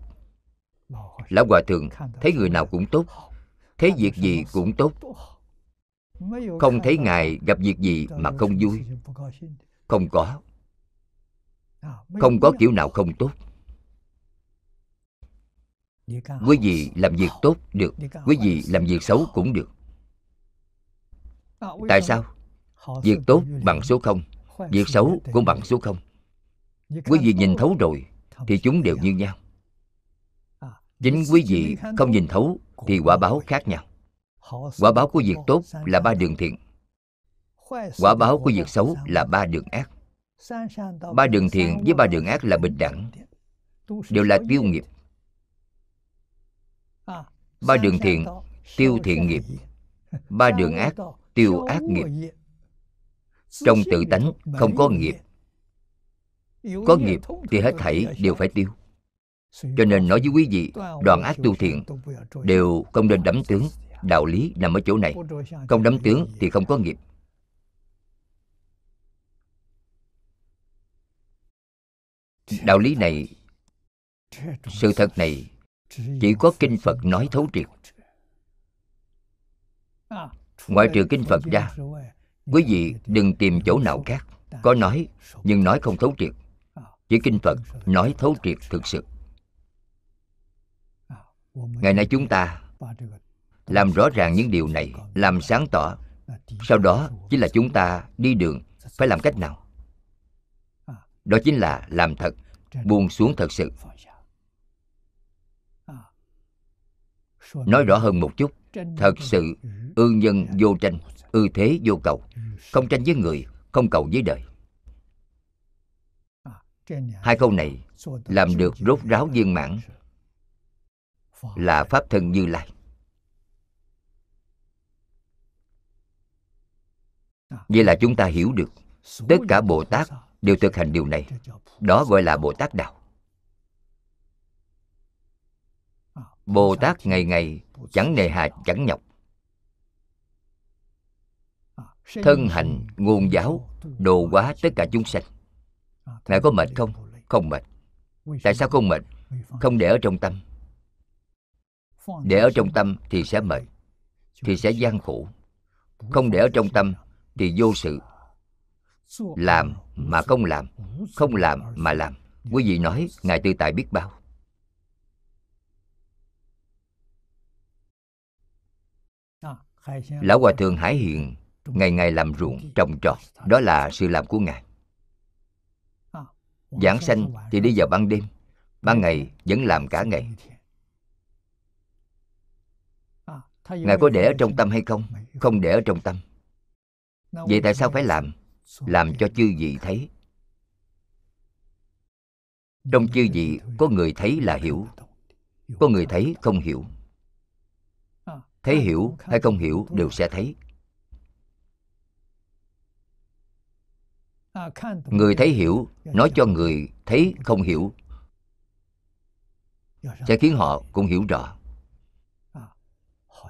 lão hòa thượng thấy người nào cũng tốt, thấy việc gì cũng tốt. Không thấy ngài gặp việc gì mà không vui. Không có. Không có kiểu nào không tốt. Quý vị làm việc tốt được, quý vị làm việc xấu cũng được. Tại sao? Việc tốt bằng số không, việc xấu cũng bằng số không. Quý vị nhìn thấu rồi thì chúng đều như nhau chính quý vị không nhìn thấu thì quả báo khác nhau. Quả báo của việc tốt là ba đường thiện. Quả báo của việc xấu là ba đường ác. Ba đường thiện với ba đường ác là bình đẳng. Đều là tiêu nghiệp. Ba đường thiện, tiêu thiện nghiệp. Ba đường ác, tiêu ác nghiệp. Trong tự tánh không có nghiệp. Có nghiệp thì hết thảy đều phải tiêu cho nên nói với quý vị đoàn ác tu thiện đều không nên đắm tướng. Đạo lý nằm ở chỗ này. Không đắm tướng thì không có nghiệp. đạo lý này sự thật này chỉ có kinh phật nói thấu triệt. ngoại trừ kinh phật ra quý vị đừng tìm chỗ nào khác. có nói nhưng nói không thấu triệt. Chỉ kinh phật nói thấu triệt thực sự ngày nay chúng ta làm rõ ràng những điều này, làm sáng tỏ. Sau đó chính là chúng ta đi đường, phải làm cách nào? Đó chính là làm thật, buông xuống thật sự. Nói rõ hơn một chút, thật sự ư nhân vô tranh, ư thế vô cầu. Không tranh với người, không cầu với đời. Hai câu này làm được rốt ráo viên mãn là pháp thân như lai. Vậy là chúng ta hiểu được tất cả bồ tát đều thực hành điều này. Đó gọi là bồ tát đạo. Bồ tát ngày ngày chẳng nề hà chẳng nhọc. Thân hành ngôn giáo đồ hóa tất cả chúng sanh. Ngài có mệt không? Không mệt. Tại sao không mệt? Không để ở trong tâm để ở trong tâm thì sẽ mệt thì sẽ gian khổ. Không để ở trong tâm thì vô sự. Làm mà không làm không làm mà làm. Quý vị nói, ngài tư tại biết bao. Lão hòa thượng hải hiện ngày ngày làm ruộng trồng trọt, đó là sự làm của ngài. Giảng sanh thì đi vào ban đêm, ban ngày vẫn làm cả ngày. Ngài có để ở trong tâm hay không? Không để ở trong tâm. Vậy tại sao phải làm? làm cho chư vị thấy. Trong chư vị có người thấy là hiểu. có người thấy không hiểu. Thấy hiểu hay không hiểu đều sẽ thấy. Người thấy hiểu nói cho người thấy không hiểu. Sẽ khiến họ cũng hiểu rõ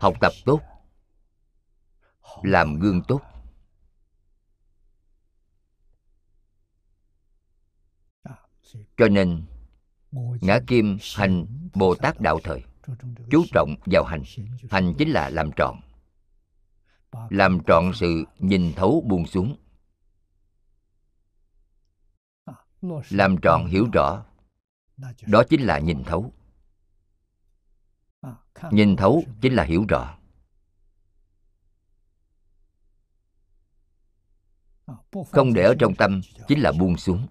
học tập tốt, làm gương tốt. Cho nên, ngã kim hành bồ tát đạo thời, chú trọng vào hành. Hành chính là làm trọn. Làm trọn sự nhìn thấu buông xuống. Làm trọn hiểu rõ, đó chính là nhìn thấu nhìn thấu chính là hiểu rõ. Không để ở trong tâm chính là buông xuống.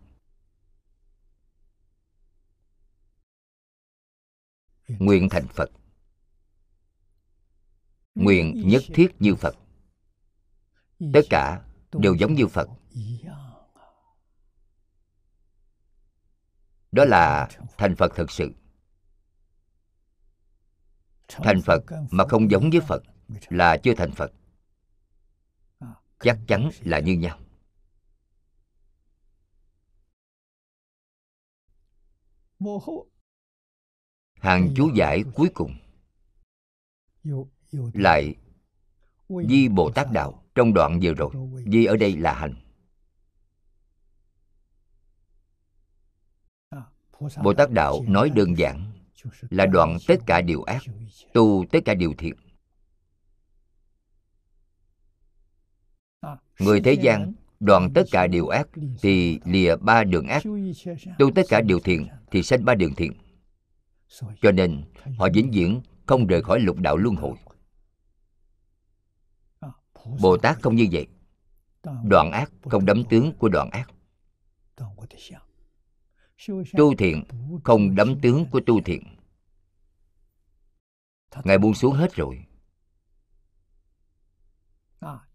Nguyện thành phật. Nguyện nhất thiết như phật. Tất cả đều giống như phật. Đó là thành phật thực sự thành phật mà không giống với phật là chưa thành phật. Chắc chắn là như nhau. Hàng chú giải cuối cùng lại di bồ tát đạo trong đoạn vừa rồi. Di ở đây là hành. Bồ tát đạo nói đơn giản là đoạn tất cả điều ác, tu tất cả điều thiện. Người thế gian đoạn tất cả điều ác thì lìa ba đường ác, tu tất cả điều thiện thì sanh ba đường thiện. Cho nên họ vĩnh viễn không rời khỏi lục đạo luân hồi. Bồ tát không như vậy. Đoạn ác không đấm tướng của đoạn ác. Tu thiện không đấm tướng của tu thiện ngài buông xuống hết rồi.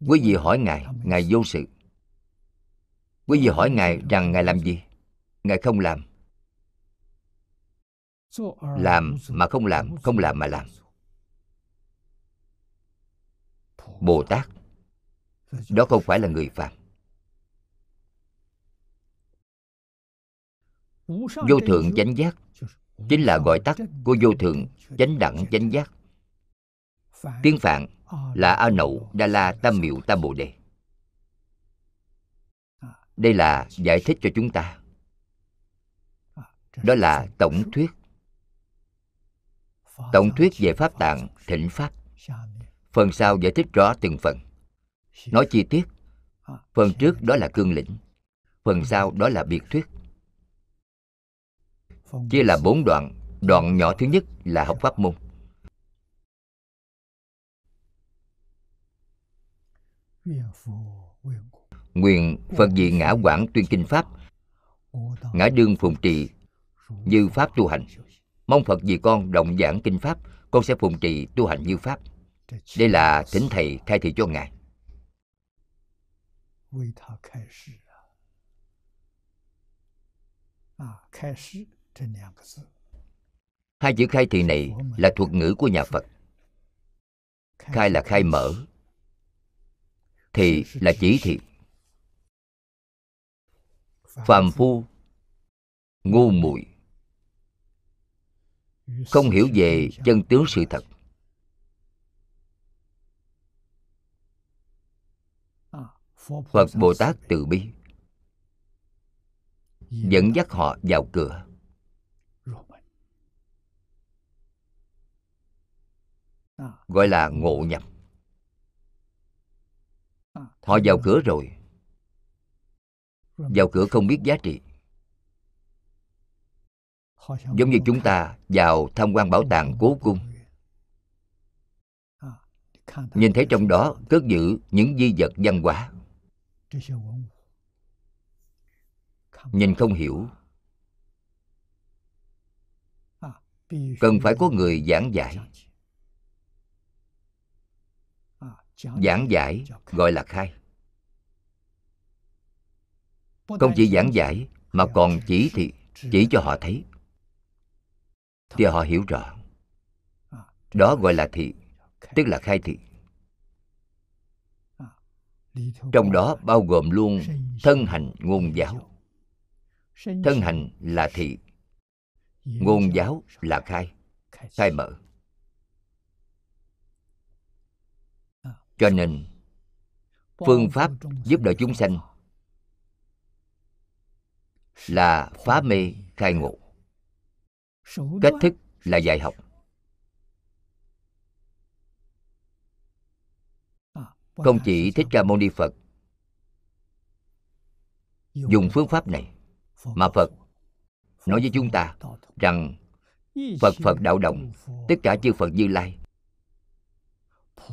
Quý vị hỏi ngài ngài vô sự. Quý vị hỏi ngài rằng ngài làm gì? Ngài không làm. Làm mà không làm không làm mà làm. bồ tát đó không phải là người phạm vô thượng chánh giác chính là gọi tắt của vô thường, chánh đẳng chánh giác. Tiếng phạn là a nậu đa la tam miệu tam bồ đề. Đây là giải thích cho chúng ta. Đó là tổng thuyết. Tổng thuyết về pháp tạng thịnh pháp. Phần sau giải thích rõ từng phần. Nói chi tiết. Phần trước đó là cương lĩnh. Phần sau đó là biệt thuyết chia là bốn đoạn. Đoạn nhỏ thứ nhất là học pháp môn. Nguyện phật dị ngã quảng tuyên kinh pháp. Ngã đương phụng trì. Như pháp tu hành. Mong phật vì con động giảng kinh pháp con sẽ phụng trì tu hành như pháp. Đây là thỉnh thầy khai thị cho ngài hai chữ khai thị này là thuật ngữ của nhà phật. Khai là khai mở. Thị là chỉ thị phàm phu ngu muội. Không hiểu về chân tướng sự thật. Phật bồ tát từ bi. Dẫn dắt họ vào cửa gọi là ngộ nhập. Họ vào cửa rồi. Vào cửa không biết giá trị. Giống như chúng ta vào tham quan bảo tàng cố cung. Nhìn thấy trong đó cất giữ những di vật văn hóa. Nhìn không hiểu. Cần phải có người giảng giải giảng giải gọi là khai. Không chỉ giảng giải mà còn chỉ thị, chỉ cho họ thấy. Thì họ hiểu rõ. Đó gọi là thị, tức là khai thị. Trong đó bao gồm luôn thân hành ngôn giáo. Thân hành là thị, ngôn giáo là khai khai mở. Cho nên, phương pháp giúp đỡ chúng sanh là phá mê khai ngộ. Cách thức là dạy học. Không chỉ thích ca mâu ni phật dùng phương pháp này, mà phật nói với chúng ta rằng phật phật đạo động tất cả chư phật như lai,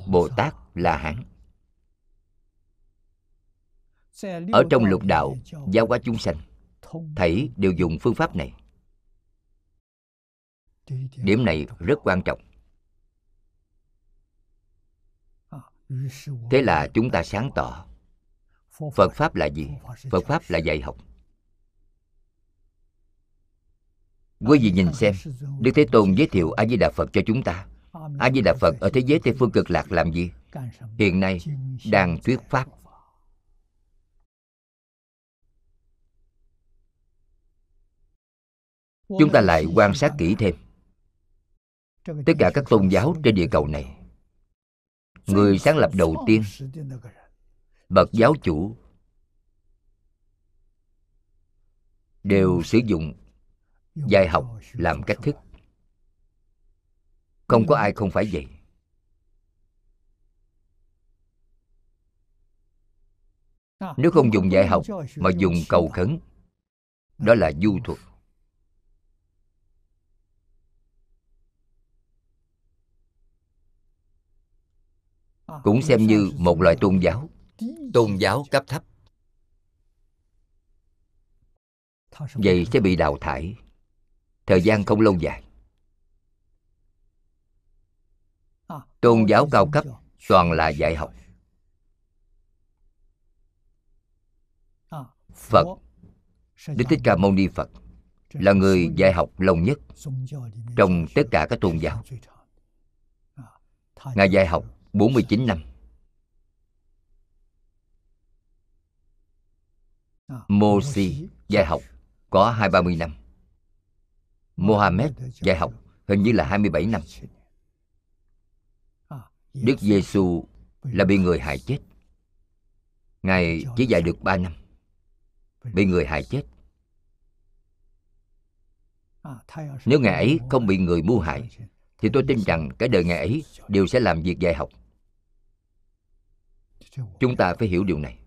bồ tát là hán ở trong lục đạo, giáo hóa chúng sanh thảy đều dùng phương pháp này. Điểm này rất quan trọng. Thế là chúng ta sáng tỏ, phật pháp là gì? Phật pháp là dạy học. Quý vị nhìn xem, đức thế tôn giới thiệu a di đà phật cho chúng ta. A di đà phật ở thế giới tây phương cực lạc làm gì? Hiện nay, đang thuyết pháp. Chúng ta lại quan sát kỹ thêm. Tất cả các tôn giáo trên địa cầu này, người sáng lập đầu tiên, bậc giáo chủ, đều sử dụng dạy học làm cách thức. Không có ai không phải vậy. Nếu không dùng dạy học mà dùng cầu khấn, đó là du thuật. Cũng xem như một loại tôn giáo tôn giáo cấp thấp. Vậy sẽ bị đào thải, thời gian không lâu dài. Tôn giáo cao cấp toàn là dạy học. Phật. Đức thích ca mâu ni phật là người dạy học lâu nhất trong tất cả các tôn giáo. Ngài dạy học 49 năm. Mosi dạy học có hai ba mươi năm. Mohammed dạy học hình như là 27 năm. Đức Giêsu là bị người hại chết. Ngài chỉ dạy được 3 năm. Bị người hại chết. Nếu Ngài ấy không bị người mưu hại, Thì tôi tin rằng cái đời Ngài ấy đều sẽ làm việc dạy học. Chúng ta phải hiểu điều này.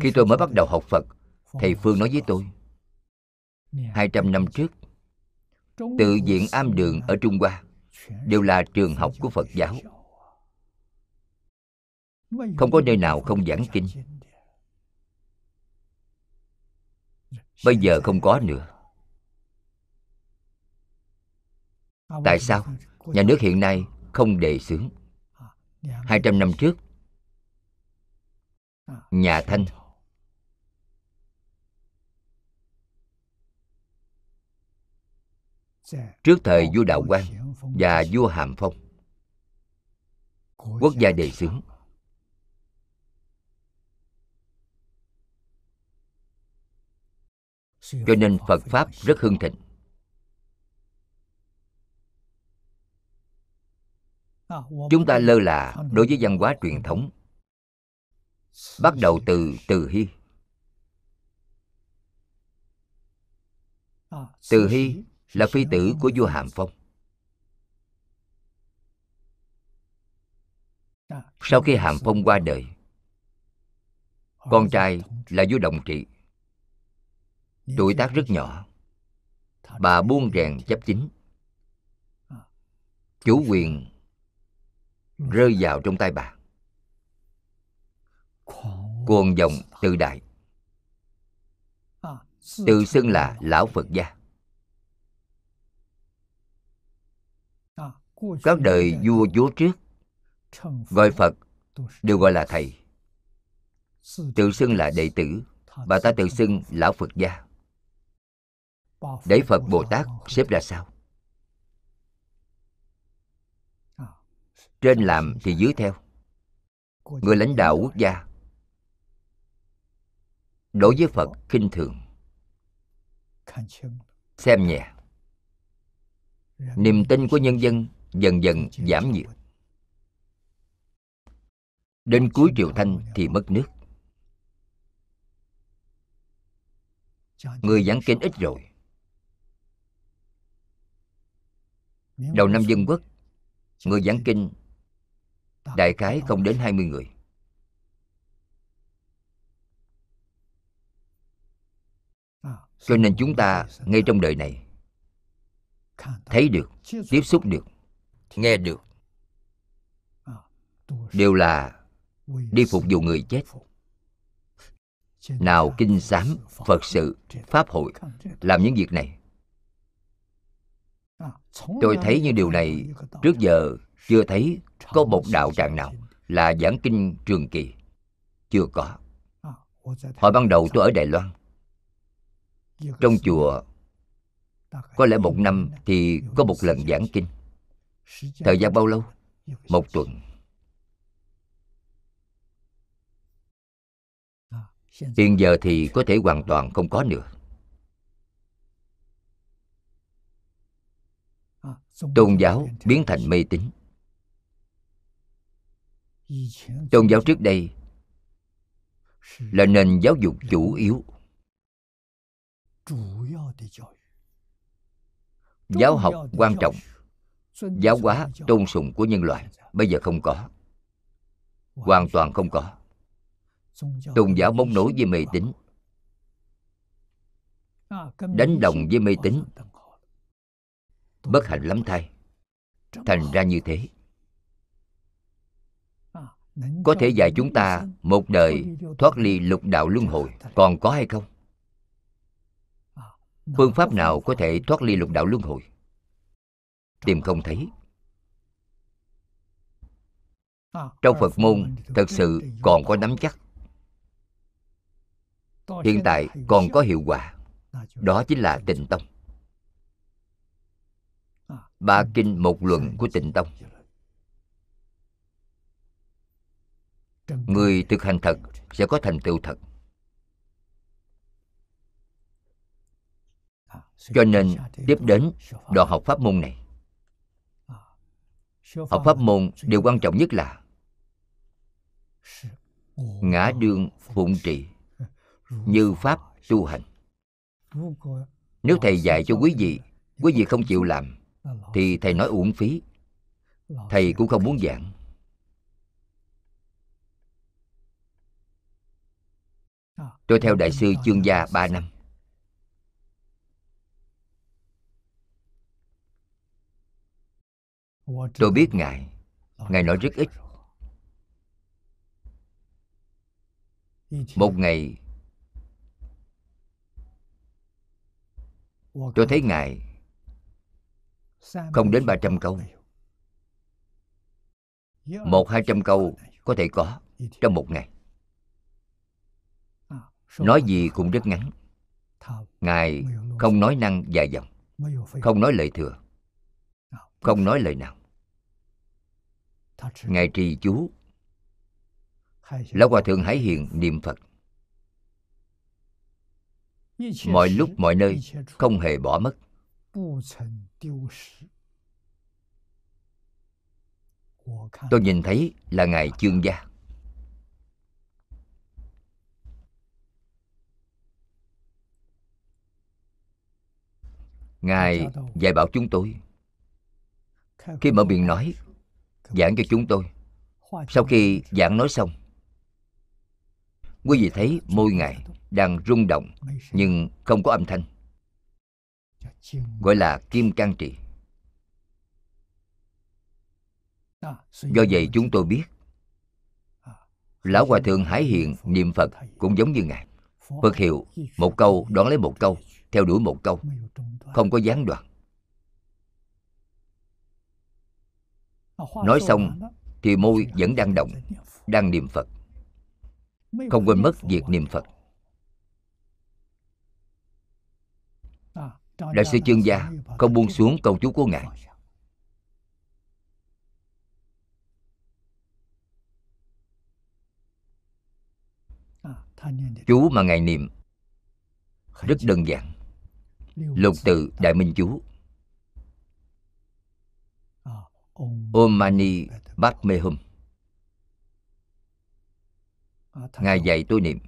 Khi tôi mới bắt đầu học Phật, Thầy Phương nói với tôi 200 năm trước, Tự viện am đường ở Trung Hoa Đều là trường học của Phật giáo. Không có nơi nào không giảng kinh. Bây giờ không có nữa. Tại sao? Nhà nước hiện nay không đề xướng. 200 năm trước, Nhà Thanh trước thời vua đạo quang và vua hàm phong, quốc gia đề xướng. Cho nên phật pháp rất hưng thịnh. Chúng ta lơ là đối với văn hóa truyền thống. Bắt đầu từ từ hy từ hy là phi tử của vua hàm phong. Sau khi hàm phong qua đời con trai là vua đồng trị tuổi tác rất nhỏ. Bà buông rèn chấp chính. Chủ quyền rơi vào trong tay bà. Cuồng vọng tự đại. Tự xưng là lão phật gia. Các đời vua vúa trước, gọi phật đều gọi là thầy. Tự xưng là đệ tử, bà ta tự xưng lão phật gia để phật bồ tát xếp ra sao? Trên làm thì dưới theo. Người lãnh đạo quốc gia. Đối với phật khinh thường. Xem nhẹ. Niềm tin của nhân dân dần dần giảm nhiệt đến cuối triều thanh thì mất nước. Người giảng kinh ít rồi đầu năm dân quốc người giảng kinh đại khái không đến 20 người. Cho nên chúng ta ngay trong đời này thấy được tiếp xúc được nghe được đều là đi phục vụ người chết. nào kinh sám phật sự pháp hội làm những việc này tôi thấy như điều này trước giờ chưa thấy có một đạo tràng nào là giảng kinh trường kỳ. Chưa có. Hồi ban đầu tôi ở đài loan. Trong chùa có lẽ một năm thì có một lần giảng kinh. Thời gian bao lâu? Một tuần. Hiện giờ thì có thể hoàn toàn không có nữa. Tôn giáo biến thành mê tín. Tôn giáo trước đây là nền giáo dục chủ yếu. Giáo học quan trọng. Giáo hóa tôn sùng của nhân loại. Bây giờ không có. Hoàn toàn không có. tôn giáo mong nối với mê tín. đánh đồng với mê tín bất hạnh lắm thay. Thành ra như thế. Có thể dạy chúng ta một đời thoát ly lục đạo luân hồi còn có hay không? Phương pháp nào có thể thoát ly lục đạo luân hồi? Tìm không thấy. Trong phật môn thật sự còn có nắm chắc. Hiện tại còn có hiệu quả. Đó chính là tình tông ba kinh một luận của tịnh tông. Người thực hành thật sẽ có thành tựu thật. Cho nên, tiếp đến đoạn học pháp môn này. Học pháp môn điều quan trọng nhất là ngã đương phụng trị như pháp tu hành. Nếu thầy dạy cho quý vị quý vị không chịu làm thì thầy nói uổng phí. Thầy cũng không muốn giảng. Tôi theo đại sư chương gia ba năm. Tôi biết ngài. Ngài nói rất ít. một ngày tôi thấy ngài không đến ba trăm câu. một hai trăm câu có thể có trong một ngày. Nói gì cũng rất ngắn. Ngài không nói năng dài dòng. Không nói lời thừa. Không nói lời nào. Ngài trì chú. Lão hòa thượng hải hiền niệm phật. Mọi lúc mọi nơi không hề bỏ mất tôi nhìn thấy là ngài chương gia. Ngài dạy bảo chúng tôi. Khi mở miệng nói giảng cho chúng tôi. sau khi giảng nói xong quý vị thấy môi ngài đang rung động nhưng không có âm thanh gọi là kim can trị do vậy chúng tôi biết lão hòa thượng hải hiện niệm phật cũng giống như ngài. Phật hiệu một câu đón lấy một câu theo đuổi một câu. Không có gián đoạn. Nói xong thì môi vẫn đang động đang niệm phật. Không quên mất việc niệm phật đại sư chương gia không buông xuống cầu chú của ngài. Chú mà ngài niệm, rất đơn giản. Lục tự đại minh chú Om Mani Padme Hum. Ngài dạy tôi niệm.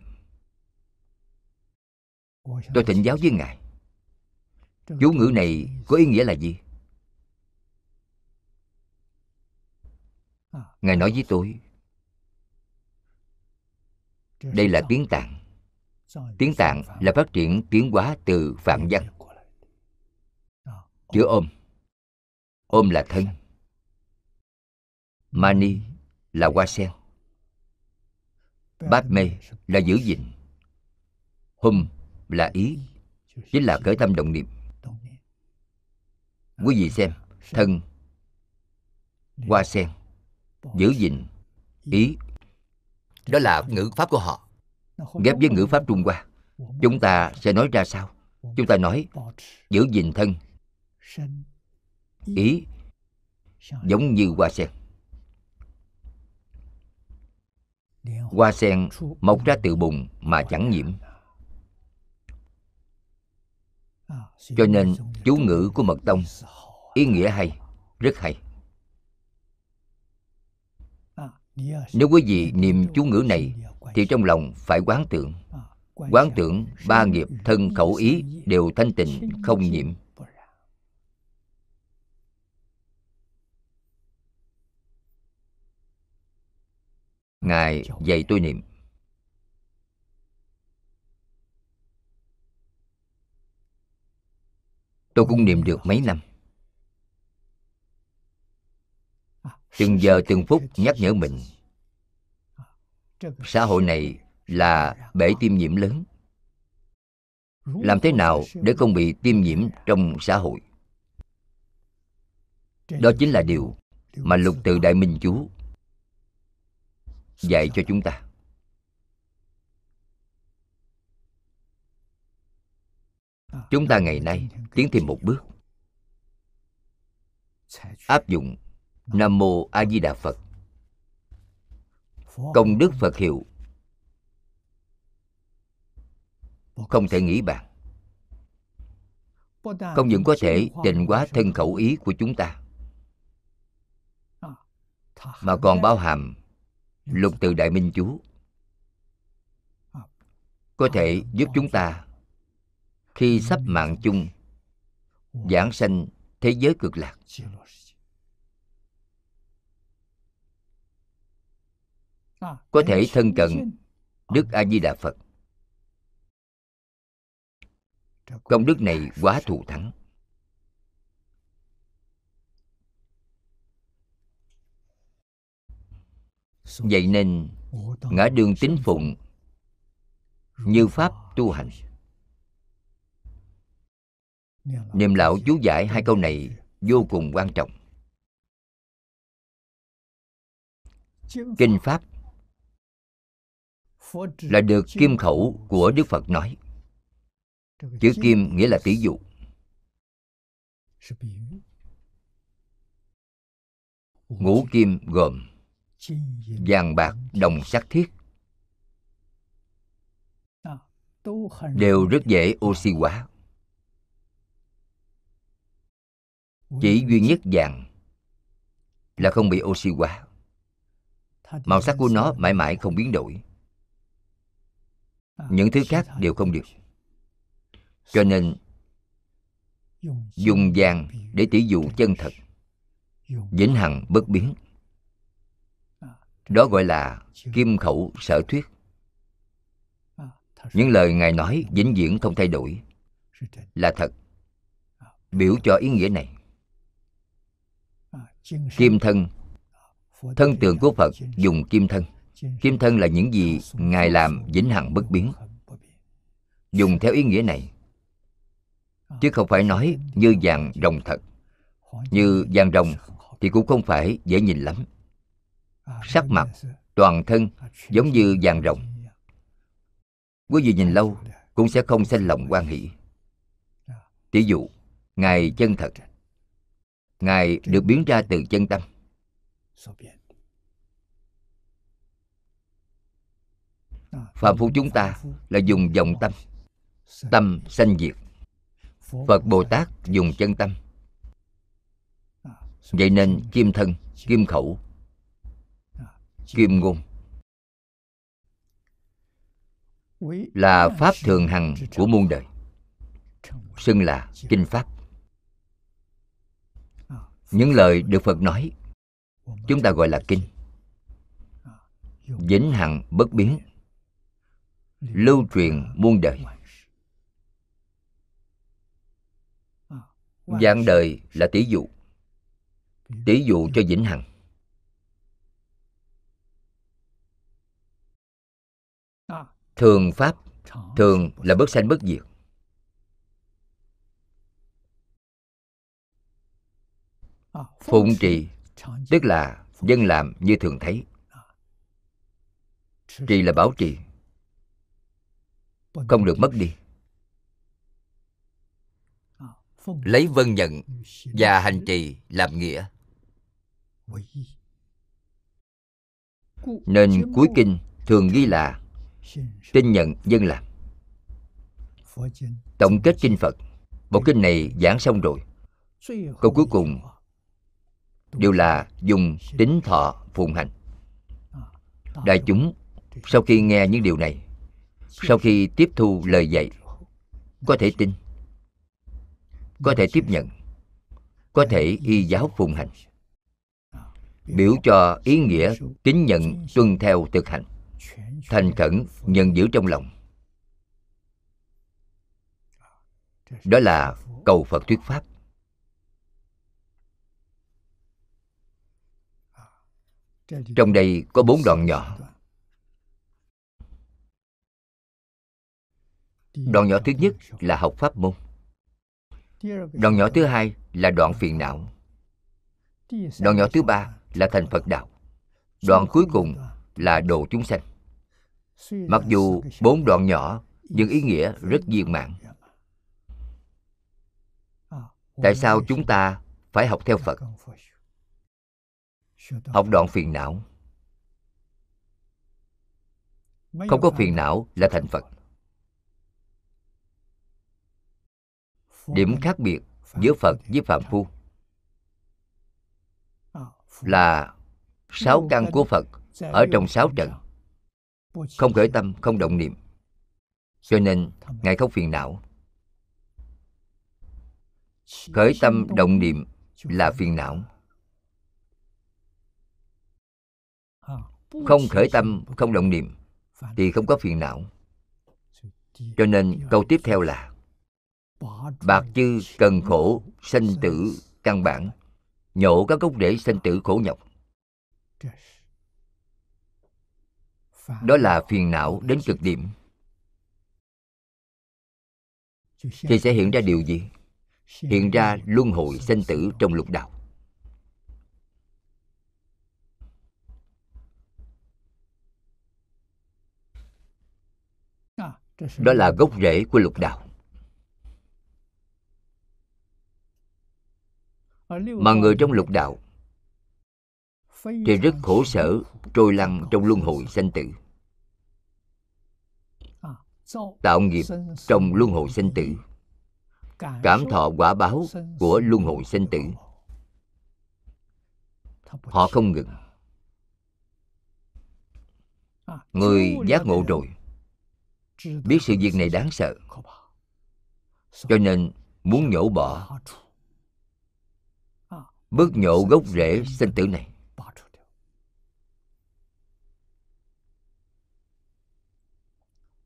Tôi thỉnh giáo với Ngài. Chú ngữ này có ý nghĩa là gì? Ngài nói với tôi Đây là tiếng Tạng. Tiếng Tạng là phát triển tiến hóa từ Phạn văn. Chữ ôm. Ôm là thân. Mani là hoa sen. Bát mê là giữ gìn. Hum là ý. Chính là khởi tâm động niệm Quý vị xem, Thân hoa sen, giữ gìn ý. Đó là ngữ pháp của họ, ghép với ngữ pháp trung hoa. Chúng ta sẽ nói ra sao chúng ta nói, giữ gìn thân, ý, giống như hoa sen. Hoa sen mọc ra từ bùn mà chẳng nhiễm cho nên chú ngữ của mật tông ý nghĩa hay, rất hay. Nếu quý vị niệm chú ngữ này thì trong lòng phải quán tưởng. Quán tưởng ba nghiệp thân khẩu ý đều thanh tịnh, không nhiễm. Ngài dạy tôi niệm. Tôi cũng niệm được mấy năm. Từng giờ từng phút nhắc nhở mình, xã hội này là bể tiêm nhiễm lớn. Làm thế nào để không bị tiêm nhiễm trong xã hội? Đó chính là điều mà lục từ đại minh chú dạy cho chúng ta. Chúng ta ngày nay tiến thêm một bước. Áp dụng nam mô a di đà phật. Công đức phật hiệu. Không thể nghĩ bàn. Không những có thể định hóa thân khẩu ý của chúng ta, mà còn bao hàm lục từ đại minh chú. Có thể giúp chúng ta khi sắp mạng chung, giảng sanh thế giới cực lạc. Có thể thân cận đức a di đà phật. Công đức này quá thù thắng. Vậy nên, ngã đường tín phụng như pháp tu hành niệm lão chú giải hai câu này vô cùng quan trọng. Kinh pháp là được kim khẩu của đức phật. Nói. Chữ kim nghĩa là tỷ dụ. Ngũ kim gồm vàng bạc đồng sắc thiết. Đều rất dễ oxy hóa chỉ duy nhất vàng là không bị oxy hóa. Màu sắc của nó mãi mãi không biến đổi. Những thứ khác đều không được. Cho nên dùng vàng để tỷ dụ chân thật. Vĩnh hằng bất biến. đó gọi là kim khẩu sở thuyết. Những lời ngài nói vĩnh viễn không thay đổi. là thật. Biểu cho ý nghĩa này kim thân thân tượng của phật dùng kim thân kim thân là những gì ngài làm vĩnh hằng bất biến. dùng theo ý nghĩa này chứ không phải nói như vàng rồng thật. Như vàng rồng thì cũng không phải dễ nhìn lắm. Sắc mặt toàn thân giống như vàng rồng. Quý vị nhìn lâu cũng sẽ không sanh lòng quan hỷ. Tỷ dụ ngài chân thật ngài được biến ra từ chân tâm. Phạm phu chúng ta là dùng dòng tâm. Tâm sanh diệt. Phật bồ tát dùng chân tâm. Vậy nên kim thân, kim khẩu, kim ngôn là pháp thường hằng của muôn đời, xưng là kinh pháp những lời được phật nói, chúng ta gọi là kinh. Vĩnh hằng bất biến, lưu truyền muôn đời. Dạng đời là tỷ dụ tỷ dụ cho vĩnh hằng. Thường pháp, thường là bất sanh bất diệt. Phụng trì, tức là dân làm như thường thấy. Trì là bảo trì, không được mất đi. Lấy vân nhận và hành trì làm nghĩa. Nên cuối kinh thường ghi là tin nhận dân làm. Tổng kết kinh phật, bộ kinh này giảng xong rồi. Câu cuối cùng đều là dùng tính thọ phụng hành. Đại chúng, sau khi nghe những điều này, sau khi tiếp thu lời dạy, có thể tin, có thể tiếp nhận, có thể y giáo phụng hành, biểu cho ý nghĩa tín nhận tuân theo thực hành, thành khẩn nhận giữ trong lòng. Đó là cầu phật thuyết pháp. Trong đây có bốn đoạn nhỏ. Đoạn nhỏ thứ nhất là học pháp môn. Đoạn nhỏ thứ hai là đoạn phiền não. Đoạn nhỏ thứ ba là thành phật đạo. Đoạn cuối cùng là độ chúng sanh. Mặc dù bốn đoạn nhỏ, nhưng ý nghĩa rất viên mãn. Tại sao chúng ta phải học theo phật? Học đoạn phiền não. Không có phiền não là thành phật. Điểm khác biệt giữa phật với phạm phu là sáu căn của phật ở trong sáu trận. Không khởi tâm không động niệm. Cho nên ngài không phiền não. khởi tâm động niệm là phiền não không khởi tâm, không động niệm, thì không có phiền não. Cho nên câu tiếp theo là, bạc chư cần khổ sanh tử căn bản, nhổ các gốc rễ sanh tử khổ nhọc. Đó là phiền não đến cực điểm. Thì sẽ hiện ra điều gì? Hiện ra luân hồi sanh tử trong lục đạo. Đó là gốc rễ của lục đạo. Mà người trong lục đạo thì rất khổ sở, trôi lăn trong luân hồi sanh tử. Tạo nghiệp trong luân hồi sanh tử. Cảm thọ quả báo của luân hồi sanh tử. Họ không ngừng. Người giác ngộ rồi biết sự việc này đáng sợ. Cho nên muốn nhổ bỏ, bớt nhổ gốc rễ sinh tử này.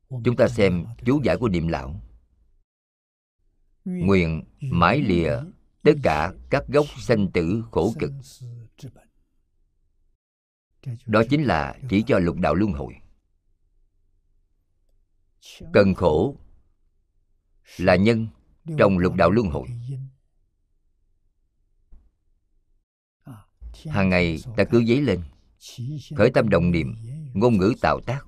Chúng ta xem chú giải của niệm lão. Nguyện mãi lìa tất cả các gốc sanh tử khổ cực. Đó chính là chỉ cho lục đạo luân hồi cần khổ là nhân trong lục đạo luân hồi. hàng ngày ta cứ giấy lên khởi tâm động niệm ngôn ngữ tạo tác.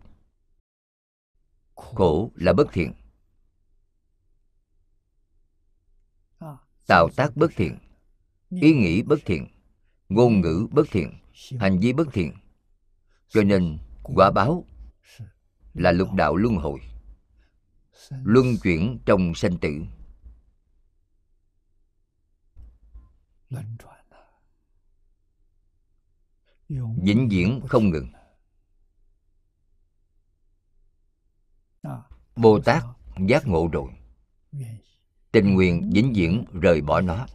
Khổ là bất thiện. Tạo tác bất thiện ý nghĩ bất thiện ngôn ngữ bất thiện hành vi bất thiện. Cho nên quả báo là lục đạo luân hồi luân chuyển trong sanh tử. Vĩnh viễn không ngừng. bồ tát giác ngộ rồi. Tình nguyện vĩnh viễn rời bỏ nó.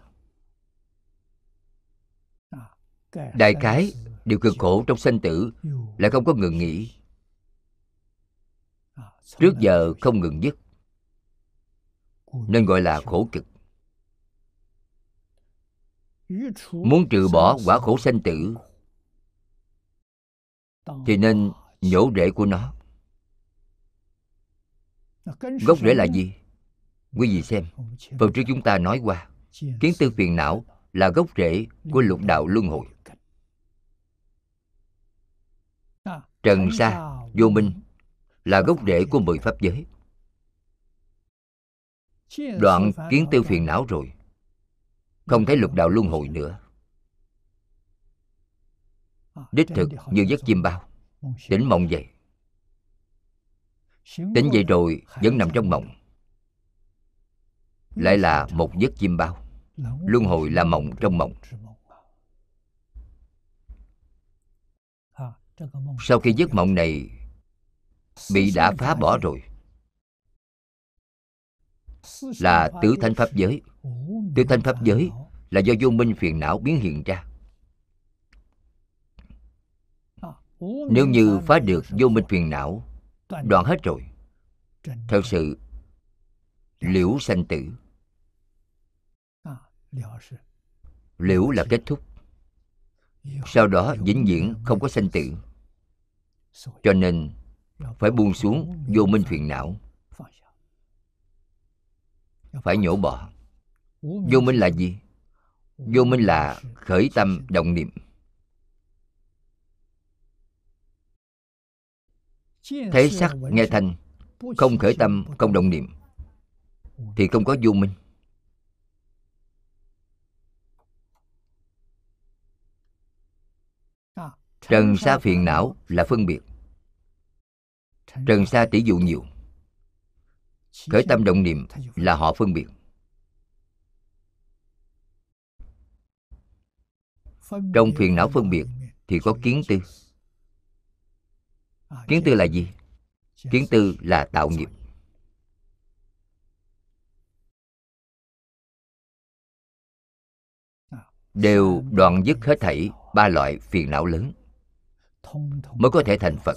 Đại cái điều cực khổ trong sanh tử lại không có ngừng nghỉ trước giờ không ngừng dứt. Nên gọi là khổ cực. Muốn trừ bỏ quả khổ sanh tử thì nên nhổ rễ của nó. Gốc rễ là gì? quý vị xem phần trước chúng ta nói qua kiến tư phiền não là gốc rễ của lục đạo luân hồi. trần sa vô minh là gốc rễ của mười pháp giới. Đoạn kiến tiêu phiền não rồi. Không thấy lục đạo luân hồi nữa. Đích thực, như giấc chim bao. Tỉnh mộng dậy tỉnh dậy rồi, vẫn nằm trong mộng. Lại là một giấc chim bao. Luân hồi là mộng trong mộng. Sau khi giấc mộng này bị đã phá bỏ rồi. Là tứ thanh pháp giới. Tứ thanh pháp giới là do vô minh phiền não biến hiện ra. Nếu như phá được vô minh phiền não đoạn hết rồi. Thật sự liễu sanh tử. Liễu là kết thúc. Sau đó vĩnh viễn không có sanh tử. Cho nên phải buông xuống, vô minh phiền não. Phải nhổ bỏ vô minh là gì? Vô minh là khởi tâm động niệm. Thấy sắc nghe thanh, không khởi tâm, không động niệm, thì không có vô minh. Trần xa phiền não là phân biệt trần sa tỷ dụ nhiều. Khởi tâm động niệm là họ phân biệt. Trong phiền não phân biệt thì có kiến tư. Kiến tư là gì? Kiến tư là tạo nghiệp. Đều đoạn dứt hết thảy ba loại phiền não lớn mới có thể thành phật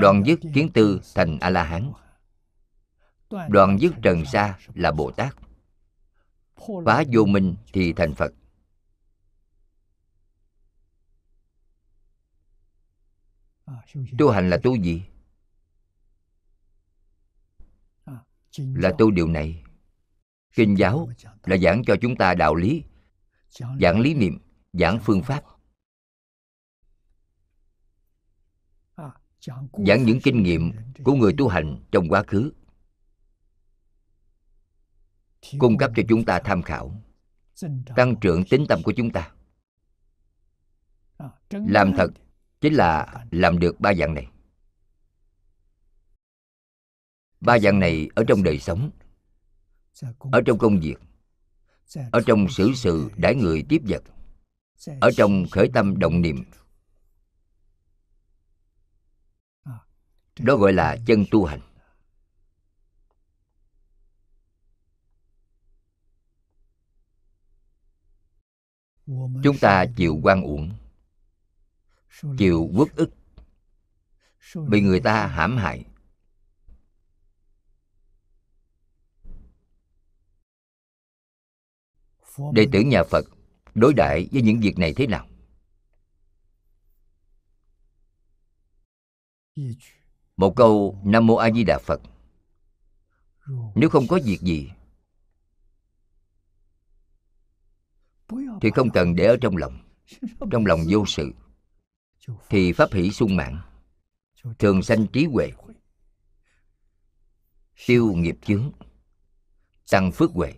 đoạn dứt kiến tư thành a la hán đoạn dứt trần sa là bồ tát. Phá vô minh thì thành phật. Tu hành là tu gì? Là tu điều này. Kinh giáo là giảng cho chúng ta đạo lý giảng lý niệm giảng phương pháp giảng những kinh nghiệm của người tu hành trong quá khứ. Cung cấp cho chúng ta tham khảo, tăng trưởng tính tâm của chúng ta. Làm thật chính là làm được ba dạng này. Ba dạng này ở trong đời sống, ở trong công việc, ở trong xử sự đãi người tiếp vật, ở trong khởi tâm động niệm đó gọi là chân tu hành. Chúng ta chịu quan uổng, chịu quốc ức, bị người ta hãm hại. Đệ tử nhà phật đối đãi với những việc này thế nào? Một câu nam mô a di đà phật. Nếu không có việc gì thì không cần để ở trong lòng. Trong lòng vô sự thì pháp hỷ sung mãn. Thường sanh trí huệ tiêu nghiệp chướng tăng phước huệ.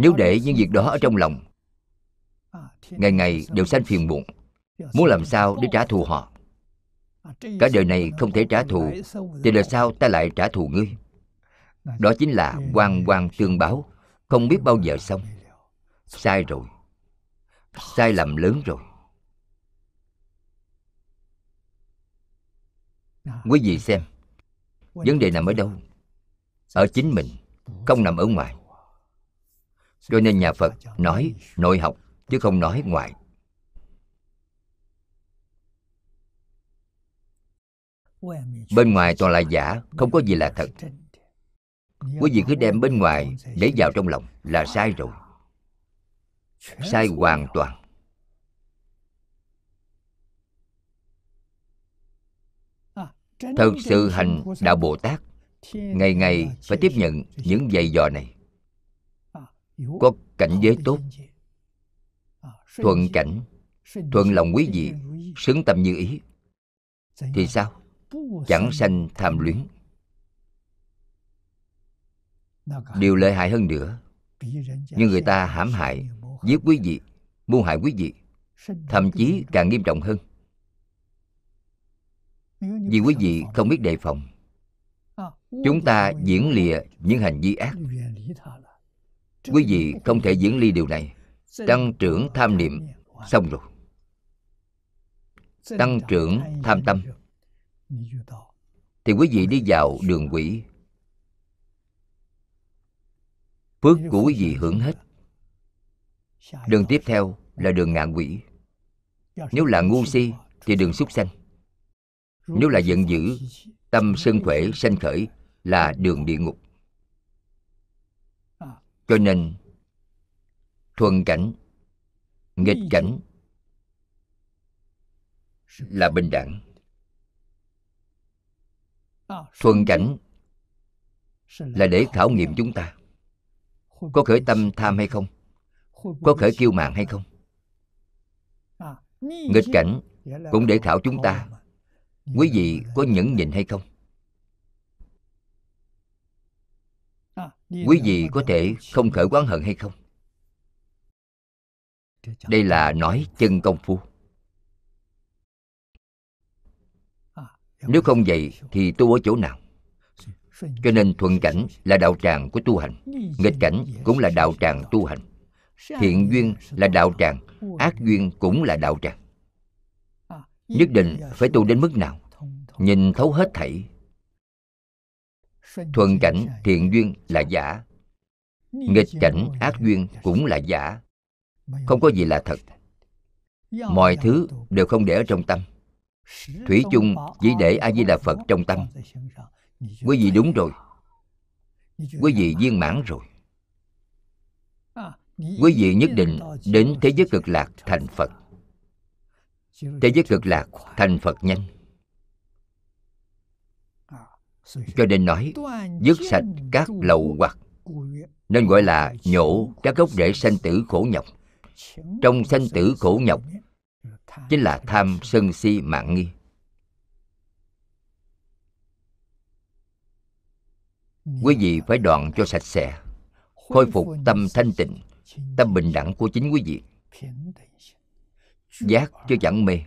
Nếu để những việc đó ở trong lòng ngày ngày đều sanh phiền muộn muốn làm sao để trả thù họ cả đời này không thể trả thù thì đời sau ta lại trả thù ngươi? Đó chính là quan quan tương báo. Không biết bao giờ xong. Sai rồi. Sai lầm lớn rồi. Quý vị xem vấn đề nằm ở đâu? Ở chính mình không nằm ở ngoài. Cho nên nhà phật nói nội học chứ không nói ngoại bên ngoài toàn là giả, không có gì là thật. Quý vị cứ đem bên ngoài để vào trong lòng là sai rồi. Sai hoàn toàn. Thật sự hành đạo bồ tát, ngày ngày phải tiếp nhận những dạy dò này. Có cảnh giới tốt, thuận cảnh, thuận lòng quý vị, xứng tâm như ý. Thì sao? Chẳng sanh tham luyến. Điều lợi hại hơn nữa như người ta hãm hại, giết quý vị, mưu hại quý vị, thậm chí càng nghiêm trọng hơn. Vì quý vị không biết đề phòng, chúng ta diễn lìa những hành vi ác. Quý vị không thể diễn ly điều này. Tăng trưởng tham niệm xong rồi. Tăng trưởng tham tâm thì quý vị đi vào đường quỷ. Phước của quý vị hưởng hết. Đường tiếp theo là đường ngạ quỷ. Nếu là ngu si thì đường súc sanh. nếu là giận dữ tâm sân khỏe sanh khởi là đường địa ngục. Cho nên thuận cảnh nghịch cảnh là bình đẳng thuận cảnh là để khảo nghiệm chúng ta. Có khởi tâm tham hay không? Có khởi kiêu mạng hay không? Nghịch cảnh cũng để khảo chúng ta. quý vị có nhẫn nhịn hay không? Quý vị có thể không khởi oán hận hay không? Đây là nói chân công phu nếu không vậy thì tu ở chỗ nào? Cho nên thuận cảnh là đạo tràng của tu hành, nghịch cảnh cũng là đạo tràng tu hành. Thiện duyên là đạo tràng, ác duyên cũng là đạo tràng. Nhất định phải tu đến mức nào? Nhìn thấu hết thảy. Thuận cảnh, thiện duyên là giả. Nghịch cảnh, ác duyên cũng là giả. Không có gì là thật. Mọi thứ đều không để ở trong tâm thủy chung chỉ để a di đà phật trong tâm. Quý vị đúng rồi. Quý vị viên mãn rồi. Quý vị nhất định đến thế giới cực lạc thành phật. Thế giới cực lạc thành phật nhanh. Cho nên nói, dứt sạch các lậu hoặc, nên gọi là nhổ các gốc rễ sanh tử khổ nhọc. Trong sanh tử khổ nhọc chính là tham sân si mạng nghi. Quý vị phải đoạn cho sạch sẽ, khôi phục tâm thanh tịnh, tâm bình đẳng của chính quý vị. Giác chứ chẳng mê.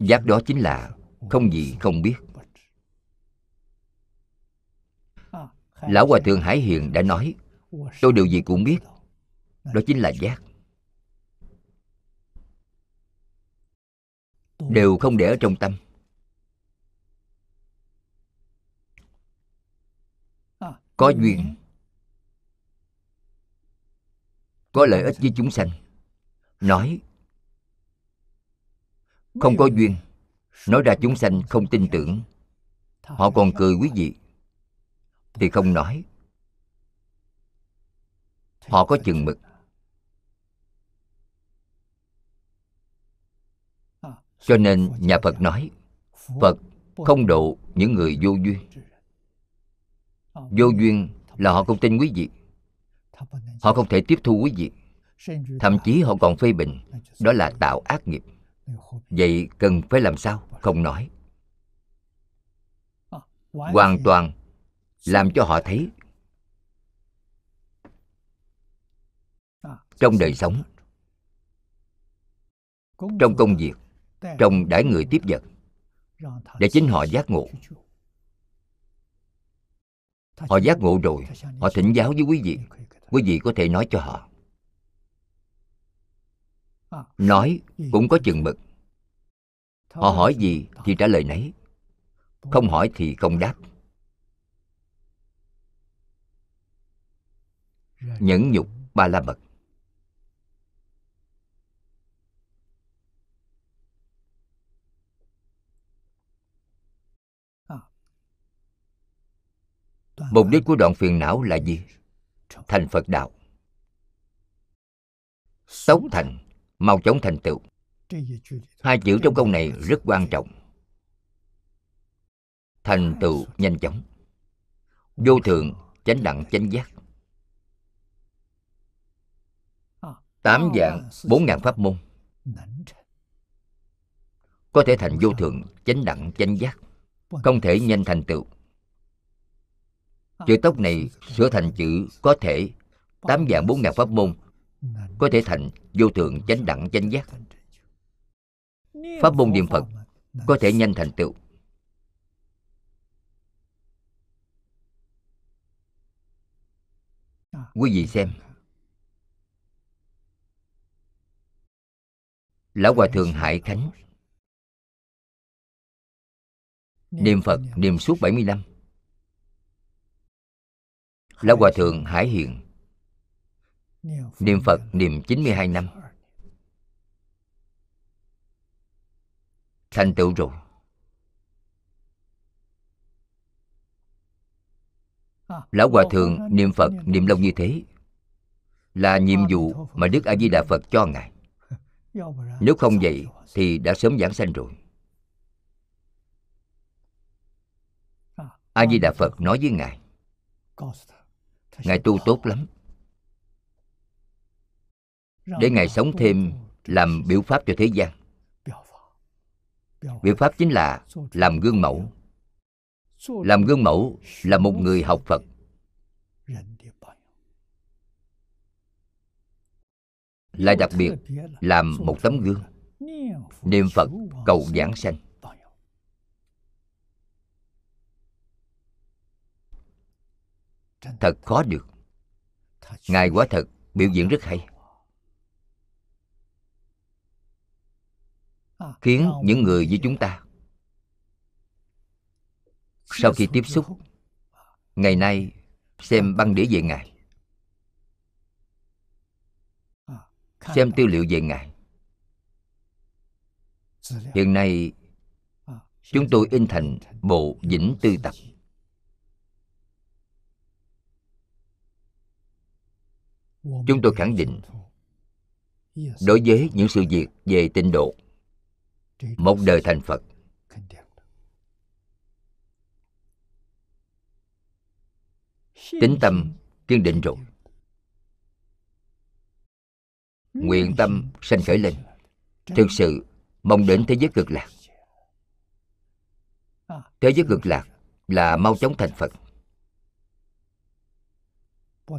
Giác đó chính là không gì không biết. Lão hòa thượng hải hiền đã nói tôi điều gì cũng biết. Đó chính là giác. Đều không để ở trong tâm. Có duyên. Có lợi ích với chúng sanh. Nói. Không có duyên. Nói ra chúng sanh không tin tưởng. Họ còn cười quý vị. Thì không nói họ có chừng mực. Cho nên nhà phật nói, phật không độ những người vô duyên. Vô duyên là họ không tin quý vị. Họ không thể tiếp thu quý vị. Thậm chí họ còn phê bình, đó là tạo ác nghiệp. Vậy cần phải làm sao? Không nói. Hoàn toàn làm cho họ thấy trong đời sống, trong công việc, trong đãi người tiếp vật, để chính họ giác ngộ. Họ giác ngộ rồi, họ thỉnh giáo với quý vị. Quý vị có thể nói cho họ. Nói cũng có chừng mực. Họ hỏi gì thì trả lời nấy. Không hỏi thì không đáp. Nhẫn nhục ba la mật. Mục đích của đoạn phiền não là gì? Thành phật đạo. Tốc thành mau chóng thành tựu. Hai chữ trong câu này rất quan trọng. Thành tựu nhanh chóng. Vô thượng chánh đẳng chánh giác. Tám dạng bốn ngàn pháp môn. Có thể thành vô thượng chánh đẳng chánh giác. Không thể nhanh thành tựu chữ tốc này sửa thành chữ có thể, tám dạng bốn ngàn pháp môn có thể thành vô thượng chánh đẳng chánh giác. Pháp môn niệm phật có thể nhanh thành tựu. Quý vị xem. Lão hòa thượng hải khánh. Niệm phật niệm suốt 70 năm lão hòa thượng hải hiện niệm phật niệm 92 năm. Thành tựu rồi lão hòa thượng niệm phật niệm lâu như thế là nhiệm vụ mà đức a di đà phật cho ngài. Nếu không vậy thì đã sớm giảng sanh rồi. A di đà phật nói với ngài ngài tu tốt lắm. Để ngài sống thêm, làm biểu pháp cho thế gian. Biểu pháp chính là làm gương mẫu. Làm gương mẫu là một người học phật. Lại đặc biệt làm một tấm gương, niệm phật cầu giảng sanh. Thật khó được. Ngài quả thật biểu diễn rất hay. Khiến những người như chúng ta, sau khi tiếp xúc, ngày nay xem băng đĩa về ngài, xem tư liệu về ngài. Hiện nay, chúng tôi in thành bộ vĩnh tư tập. Chúng tôi khẳng định đối với những sự việc về tịnh độ một đời thành phật. Tính tâm kiên định rồi. Nguyện tâm sanh khởi lên. Thực sự mong đến thế giới cực lạc. Thế giới cực lạc là mau chóng thành phật.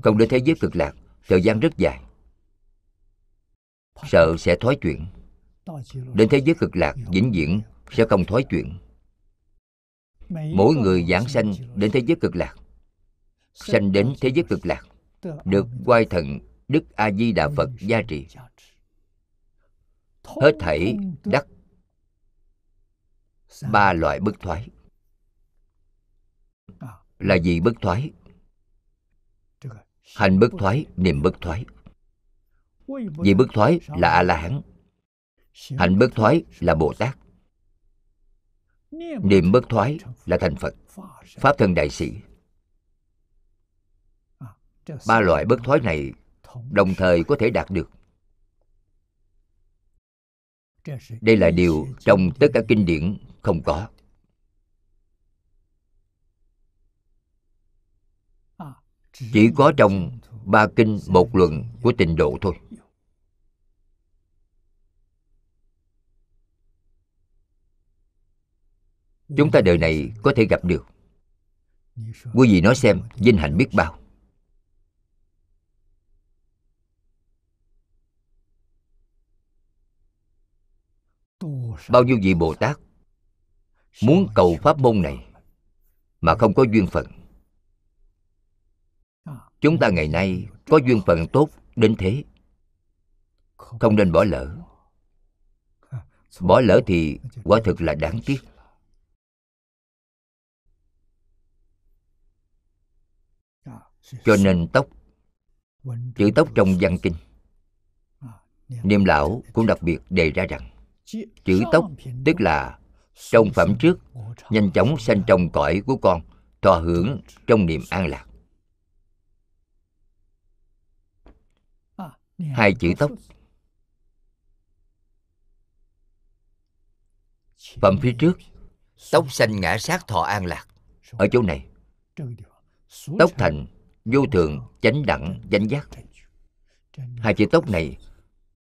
Không đến thế giới cực lạc thời gian rất dài. Sợ sẽ thoái chuyển đến thế giới cực lạc, vĩnh viễn sẽ không thoái chuyển mỗi người giảng sanh đến thế giới cực lạc, sanh đến thế giới cực lạc, được quay thần đức a di đà phật gia trì. Hết thảy đắc ba loại bất thoái. Là gì bất thoái? Hành bất thoái, niệm bất thoái. Vì bất thoái là a la hán hành bất thoái là bồ tát niệm bất thoái là thành phật, pháp thân đại sĩ. Ba loại bất thoái này đồng thời có thể đạt được. Đây là điều trong tất cả kinh điển không có. Chỉ có trong ba kinh một luận của tịnh độ thôi. Chúng ta đời này có thể gặp được. Quý vị nói xem vinh hạnh biết bao. Bao nhiêu vị bồ tát muốn cầu pháp môn này mà không có duyên phận chúng ta ngày nay có duyên phận tốt đến thế. Không nên bỏ lỡ. Bỏ lỡ thì quả thực là đáng tiếc. Cho nên tóc, chữ tóc trong văn kinh, niệm lão cũng đặc biệt đề ra rằng, chữ tóc tức là trong phẩm trước nhanh chóng sanh trong cõi của con, thọ hưởng trong niềm an lạc. Hai chữ tóc. phẩm phía trước tóc xanh ngã sát thọ an lạc. Ở chỗ này tóc thành vô thượng chánh đẳng chánh giác. hai chữ tốc này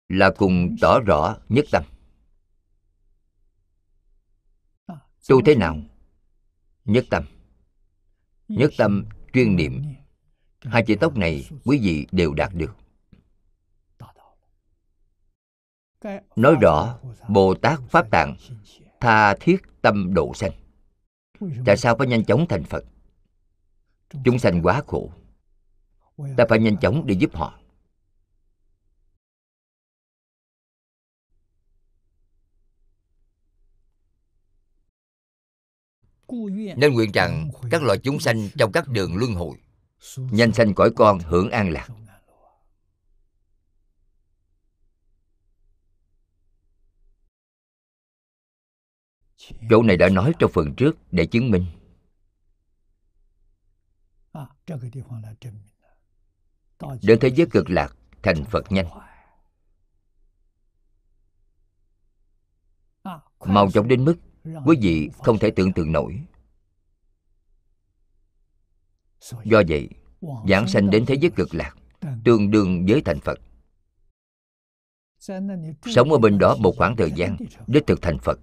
là cùng tỏ rõ nhất tâm. Tu thế nào? Nhất tâm. Nhất tâm chuyên niệm. Hai chữ tốc này quý vị đều đạt được nói rõ bồ tát pháp tạng tha thiết tâm độ sanh. Tại sao phải nhanh chóng thành phật? Chúng sanh quá khổ. Ta phải nhanh chóng để giúp họ. Nên nguyện rằng các loại chúng sanh trong các đường luân hồi, nhanh sanh cõi con hưởng an lạc. Chỗ này đã nói trong phần trước để chứng minh. Đến thế giới cực lạc thành phật nhanh. Mau chóng đến mức quý vị không thể tưởng tượng nổi. Do vậy giảng sanh đến thế giới cực lạc tương đương với thành phật. Sống ở bên đó một khoảng thời gian đích thực thành phật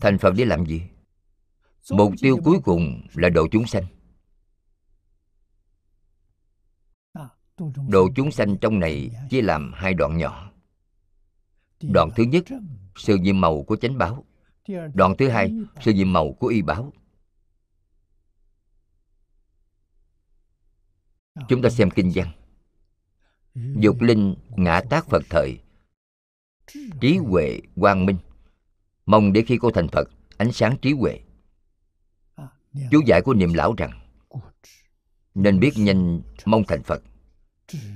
thành phật để làm gì? mục tiêu cuối cùng là độ chúng sanh. Độ chúng sanh trong này chia làm hai đoạn nhỏ. Đoạn thứ nhất sự nhiệm màu của chánh báo. Đoạn thứ hai sự nhiệm màu của y báo. Chúng ta xem kinh văn. Dục linh ngã tác phật thời trí huệ quang minh mong để khi cô thành phật, ánh sáng trí huệ. Chú giải của niệm lão rằng, nên biết nhanh mong thành phật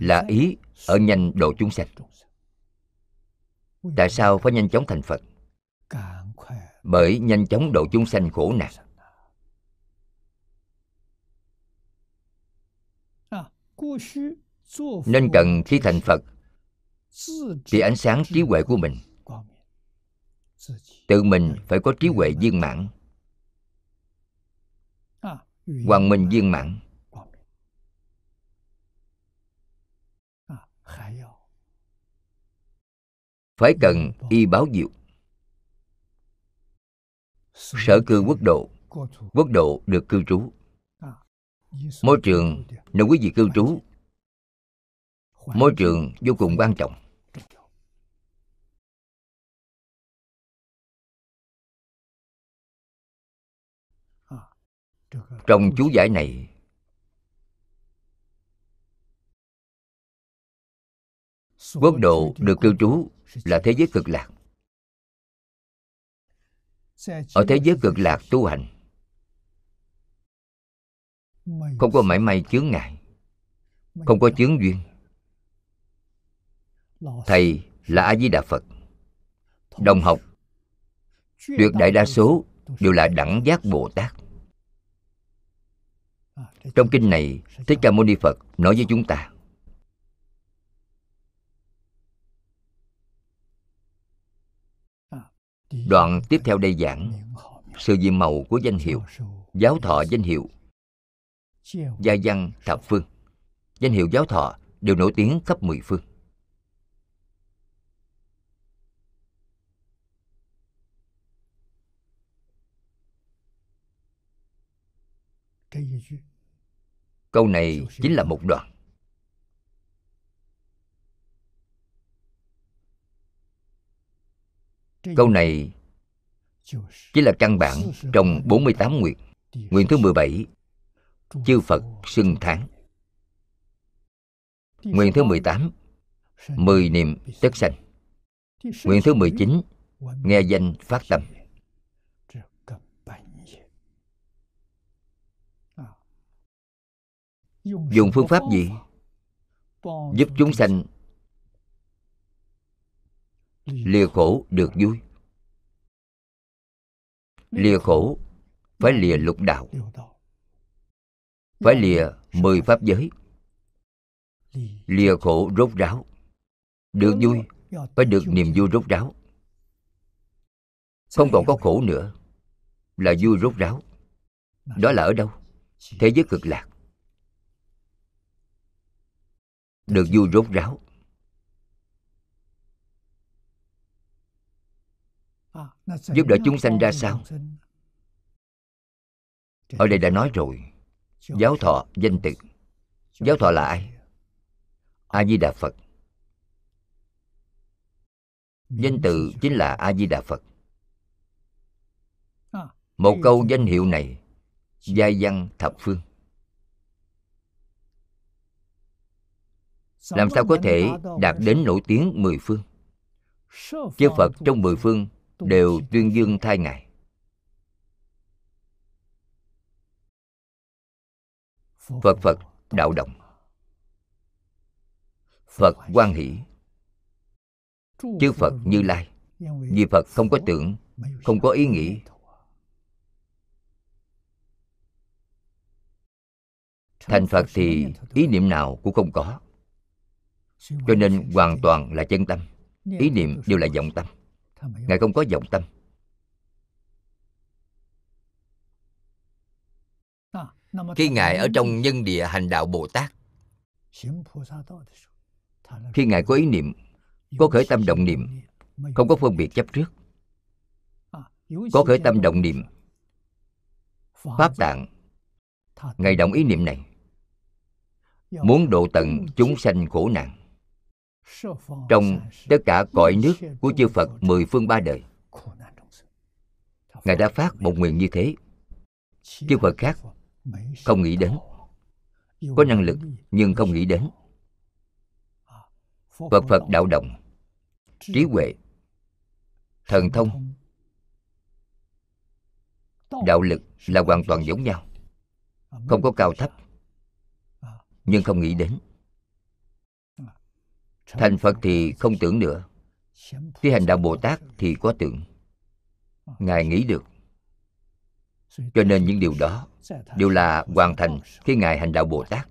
là ý ở nhanh độ chúng sanh. Tại sao phải nhanh chóng thành phật? Bởi nhanh chóng độ chúng sanh khổ nạn. Nên cần khi thành phật, thì ánh sáng trí huệ của mình tự mình phải có trí huệ viên mãn. Hoàng minh viên mãn. Phải cần y báo diệu. Sở cư quốc độ. Quốc độ được cư trú. Môi trường nơi quý vị cư trú, môi trường vô cùng quan trọng. Trong chú giải này quốc độ được cư trú là thế giới cực lạc. Ở thế giới cực lạc tu hành không có mảy may chướng ngại không có chướng duyên. thầy là a di đà phật đồng học tuyệt đại đa số đều là đẳng giác bồ tát trong kinh này, thích ca mâu ni phật nói với chúng ta. Đoạn tiếp theo đây giảng, sự diện màu của danh hiệu, giáo thọ danh hiệu, gia văn thập phương. Danh hiệu giáo thọ đều nổi tiếng khắp mười phương. tên gì chứ câu này chính là một đoạn. Câu này chỉ là căn bản trong 48 nguyện nguyện thứ 17 chư Phật xưng tháng. Nguyện thứ 18 mười niệm tất sanh. Nguyện thứ 19 nghe danh phát tâm. Dùng phương pháp gì? Giúp chúng sanh lìa khổ được vui. Lìa khổ phải lìa lục đạo, phải lìa mười pháp giới. Lìa khổ rốt ráo, được vui, phải được niềm vui rốt ráo. Không còn có khổ nữa, là vui rốt ráo. Đó là ở đâu? Thế giới cực lạc. Được vui rốt ráo. Giúp đỡ chúng sanh ra sao? Ở đây đã nói rồi. Giáo thọ, danh tự giáo thọ là ai? A di đà phật danh tự chính là a di đà phật một câu danh hiệu này, giai văn thập phương. Làm sao có thể đạt đến nổi tiếng mười phương? Chư phật trong mười phương đều tuyên dương thai ngài. Phật phật đạo động phật quan hỷ. Chư phật như lai. Vì phật không có tưởng, không có ý nghĩ. Thành phật thì ý niệm nào cũng không có cho nên hoàn toàn là chân tâm. Ý niệm đều là vọng tâm. Ngài không có vọng tâm. Khi ngài ở trong nhân địa hành đạo bồ tát khi ngài có ý niệm có khởi tâm động niệm không có phân biệt chấp trước. có khởi tâm động niệm. pháp tạng ngài động ý niệm này. Muốn độ tận chúng sanh khổ nạn trong tất cả cõi nước của chư Phật mười phương ba đời. Ngài đã phát một nguyện như thế. Chư Phật khác không nghĩ đến. Có năng lực nhưng không nghĩ đến. Phật Phật đạo động, trí huệ, thần thông, đạo lực là hoàn toàn giống nhau. Không có cao thấp, nhưng không nghĩ đến thành phật thì không tưởng nữa. Khi hành đạo bồ tát thì có tưởng. Ngài nghĩ được. Cho nên những điều đó đều là hoàn thành khi ngài hành đạo bồ tát.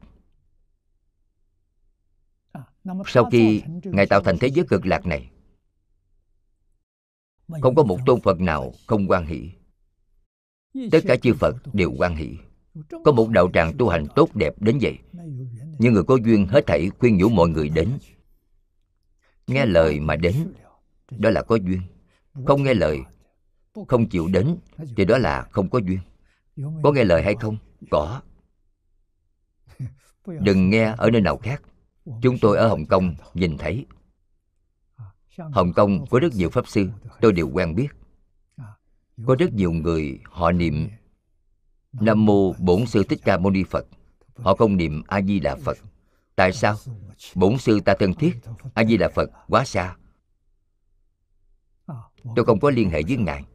Sau khi ngài tạo thành thế giới cực lạc này, không có một tôn phật nào không quan hỷ. Tất cả chư phật đều quan hỷ. Có một đạo tràng tu hành tốt đẹp đến vậy. Nhưng người có duyên hết thảy khuyên nhủ mọi người đến nghe lời mà đến, đó là có duyên. Không nghe lời, không chịu đến, thì đó là không có duyên. Có nghe lời hay không? Có. Đừng nghe ở nơi nào khác. Chúng tôi ở hồng kông nhìn thấy. Hồng kông có rất nhiều pháp sư, tôi đều quen biết. Có rất nhiều người, họ niệm nam mô bổn sư thích ca mâu ni phật. Họ không niệm a di đà phật tại sao? Bổn sư ta thân thiết a di đà phật, quá xa. Tôi không có liên hệ với ngài.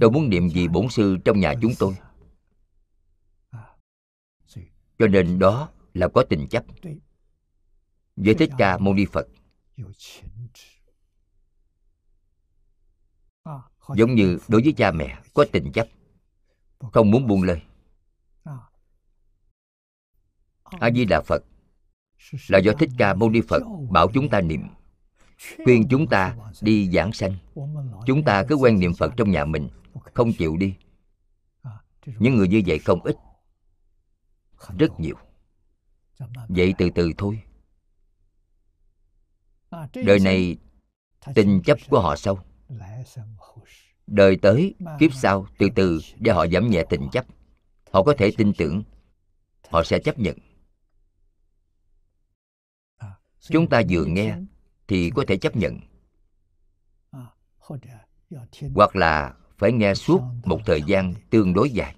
Tôi muốn niệm gì bổn sư trong nhà chúng tôi. Cho nên đó là có tình chấp. Với thích ca mâu ni phật. Giống như đối với cha mẹ, có tình chấp. Không muốn buông lời a di đà phật là do thích ca mâu ni phật bảo chúng ta niệm. Khuyên chúng ta đi giảng sanh. Chúng ta cứ quen niệm phật trong nhà mình, không chịu đi. Những người như vậy không ít. Rất nhiều. Vậy từ từ thôi. Đời này, tình chấp của họ sâu. Đời tới, kiếp sau, từ từ để họ giảm nhẹ tình chấp. Họ có thể tin tưởng. Họ sẽ chấp nhận chúng ta vừa nghe thì có thể chấp nhận. Hoặc là phải nghe suốt một thời gian tương đối dài.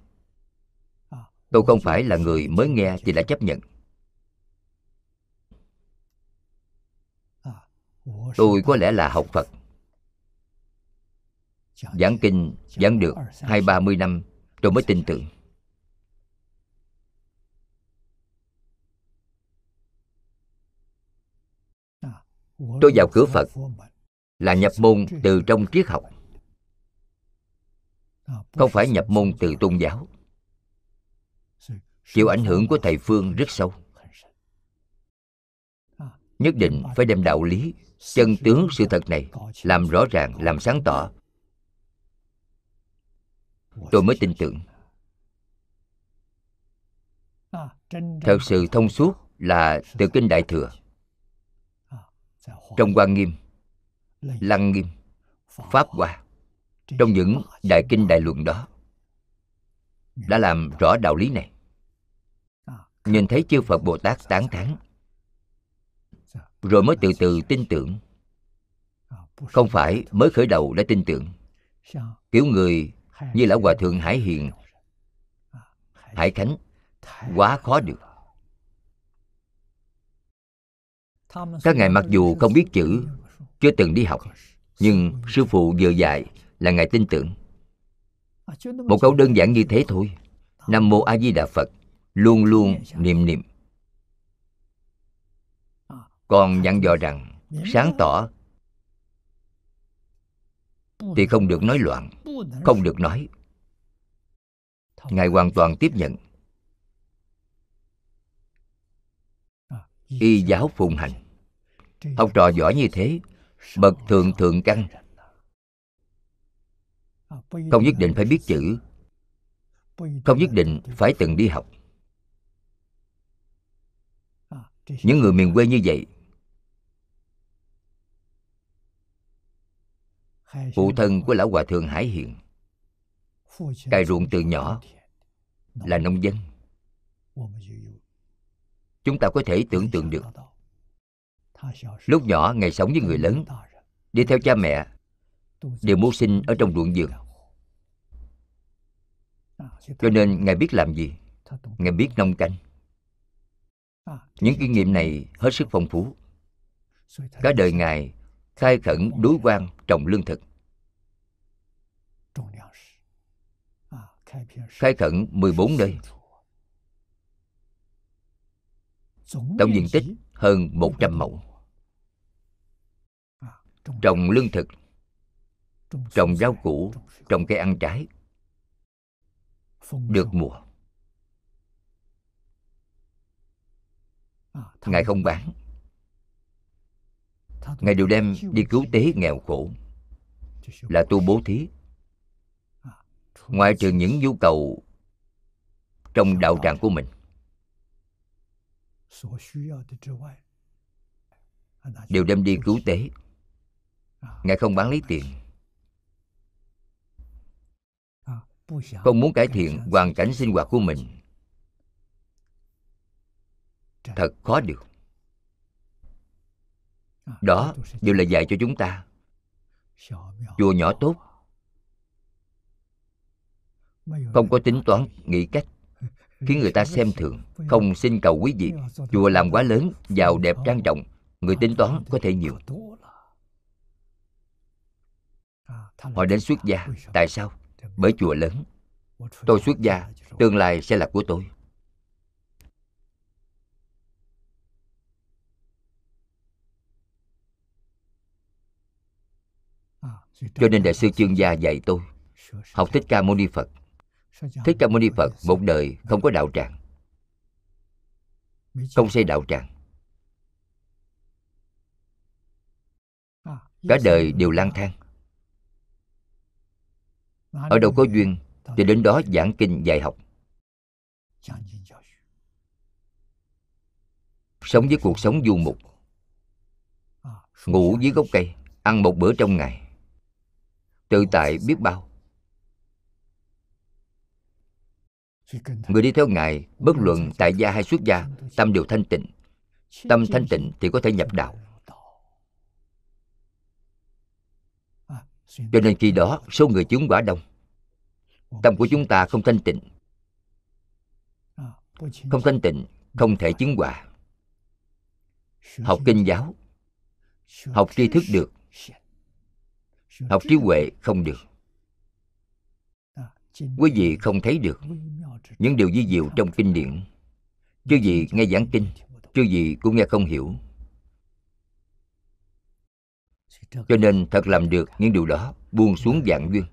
Tôi không phải là người mới nghe thì đã chấp nhận. Tôi có lẽ là học phật. Giảng kinh giảng được hai ba mươi năm tôi mới tin tưởng tôi vào cửa phật, là nhập môn từ trong triết học. Không phải nhập môn từ tôn giáo. Chịu ảnh hưởng của thầy phương rất sâu. Nhất định phải đem đạo lý, chân tướng sự thật này làm rõ ràng, làm sáng tỏ. Tôi mới tin tưởng. Thật sự thông suốt là từ kinh đại thừa trong quan nghiêm lăng nghiêm pháp hoa trong những đại kinh đại luận đó đã làm rõ đạo lý này. Nhìn thấy chư phật bồ tát tán thán rồi mới từ từ tin tưởng. Không phải mới khởi đầu đã tin tưởng. Kiểu người như lão hòa thượng hải hiền hải khánh. quá khó được các ngài mặc dù không biết chữ, chưa từng đi học, nhưng sư phụ vừa dạy là ngài tin tưởng. Một câu đơn giản như thế thôi, nam mô a di đà phật, luôn luôn niệm niệm. Còn dặn dò rằng, sáng tỏ, thì không được nói loạn, không được nói. Ngài hoàn toàn tiếp nhận. Y giáo phụng hành học trò giỏi như thế, bậc thượng thượng căn. Không nhất định phải biết chữ. Không nhất định phải từng đi học. Những người miền quê như vậy, phụ thân của lão hòa thượng hải hiện cài ruộng từ nhỏ, là nông dân. Chúng ta có thể tưởng tượng được lúc nhỏ ngày sống với người lớn. Đi theo cha mẹ. Đều mưu sinh ở trong ruộng vườn. Cho nên ngài biết làm gì? Ngài biết nông canh. Những kinh nghiệm này hết sức phong phú. Cả đời ngài khai khẩn đối quan trồng lương thực. Khai khẩn 14 nơi. Tổng diện tích hơn 100 mẫu. Trồng lương thực, trồng rau củ, trồng cây ăn trái, được mùa. Ngài không bán. Ngài đều đem đi cứu tế nghèo khổ. Là tu bố thí. Ngoại trừ những nhu cầu trong đạo tràng của mình đều đem đi cứu tế. Ngài không bán lấy tiền. Không muốn cải thiện hoàn cảnh sinh hoạt của mình. Thật khó được. Đó đều là dạy cho chúng ta. Chùa nhỏ tốt. Không có tính toán nghĩ cách khiến người ta xem thường, không xin cầu quý vị, chùa làm quá lớn, giàu đẹp trang trọng, người tính toán có thể nhiều. Họ đến xuất gia. Tại sao? Bởi chùa lớn. Tôi xuất gia, tương lai sẽ là của tôi. Cho nên đại sư chương gia dạy tôi, học thích ca mâu ni phật thích ca mâu ni phật một đời không có đạo tràng. Không xây đạo tràng. Cả đời đều lang thang. Ở đâu có duyên thì đến đó giảng kinh dạy học. Sống với cuộc sống du mục. Ngủ dưới gốc cây ăn một bữa trong ngày. Tự tại biết bao người đi theo ngài bất luận tại gia hay xuất gia tâm đều thanh tịnh. tâm thanh tịnh thì có thể nhập đạo. cho nên khi đó số người chứng quả đông. Tâm của chúng ta không thanh tịnh. Không thanh tịnh không thể chứng quả. Học kinh giáo học tri thức được. học trí huệ không được quý vị không thấy được những điều di diệu trong kinh điển. chứ gì nghe giảng kinh chứ gì cũng nghe không hiểu. Cho nên thật làm được những điều đó buông xuống dạng duyên.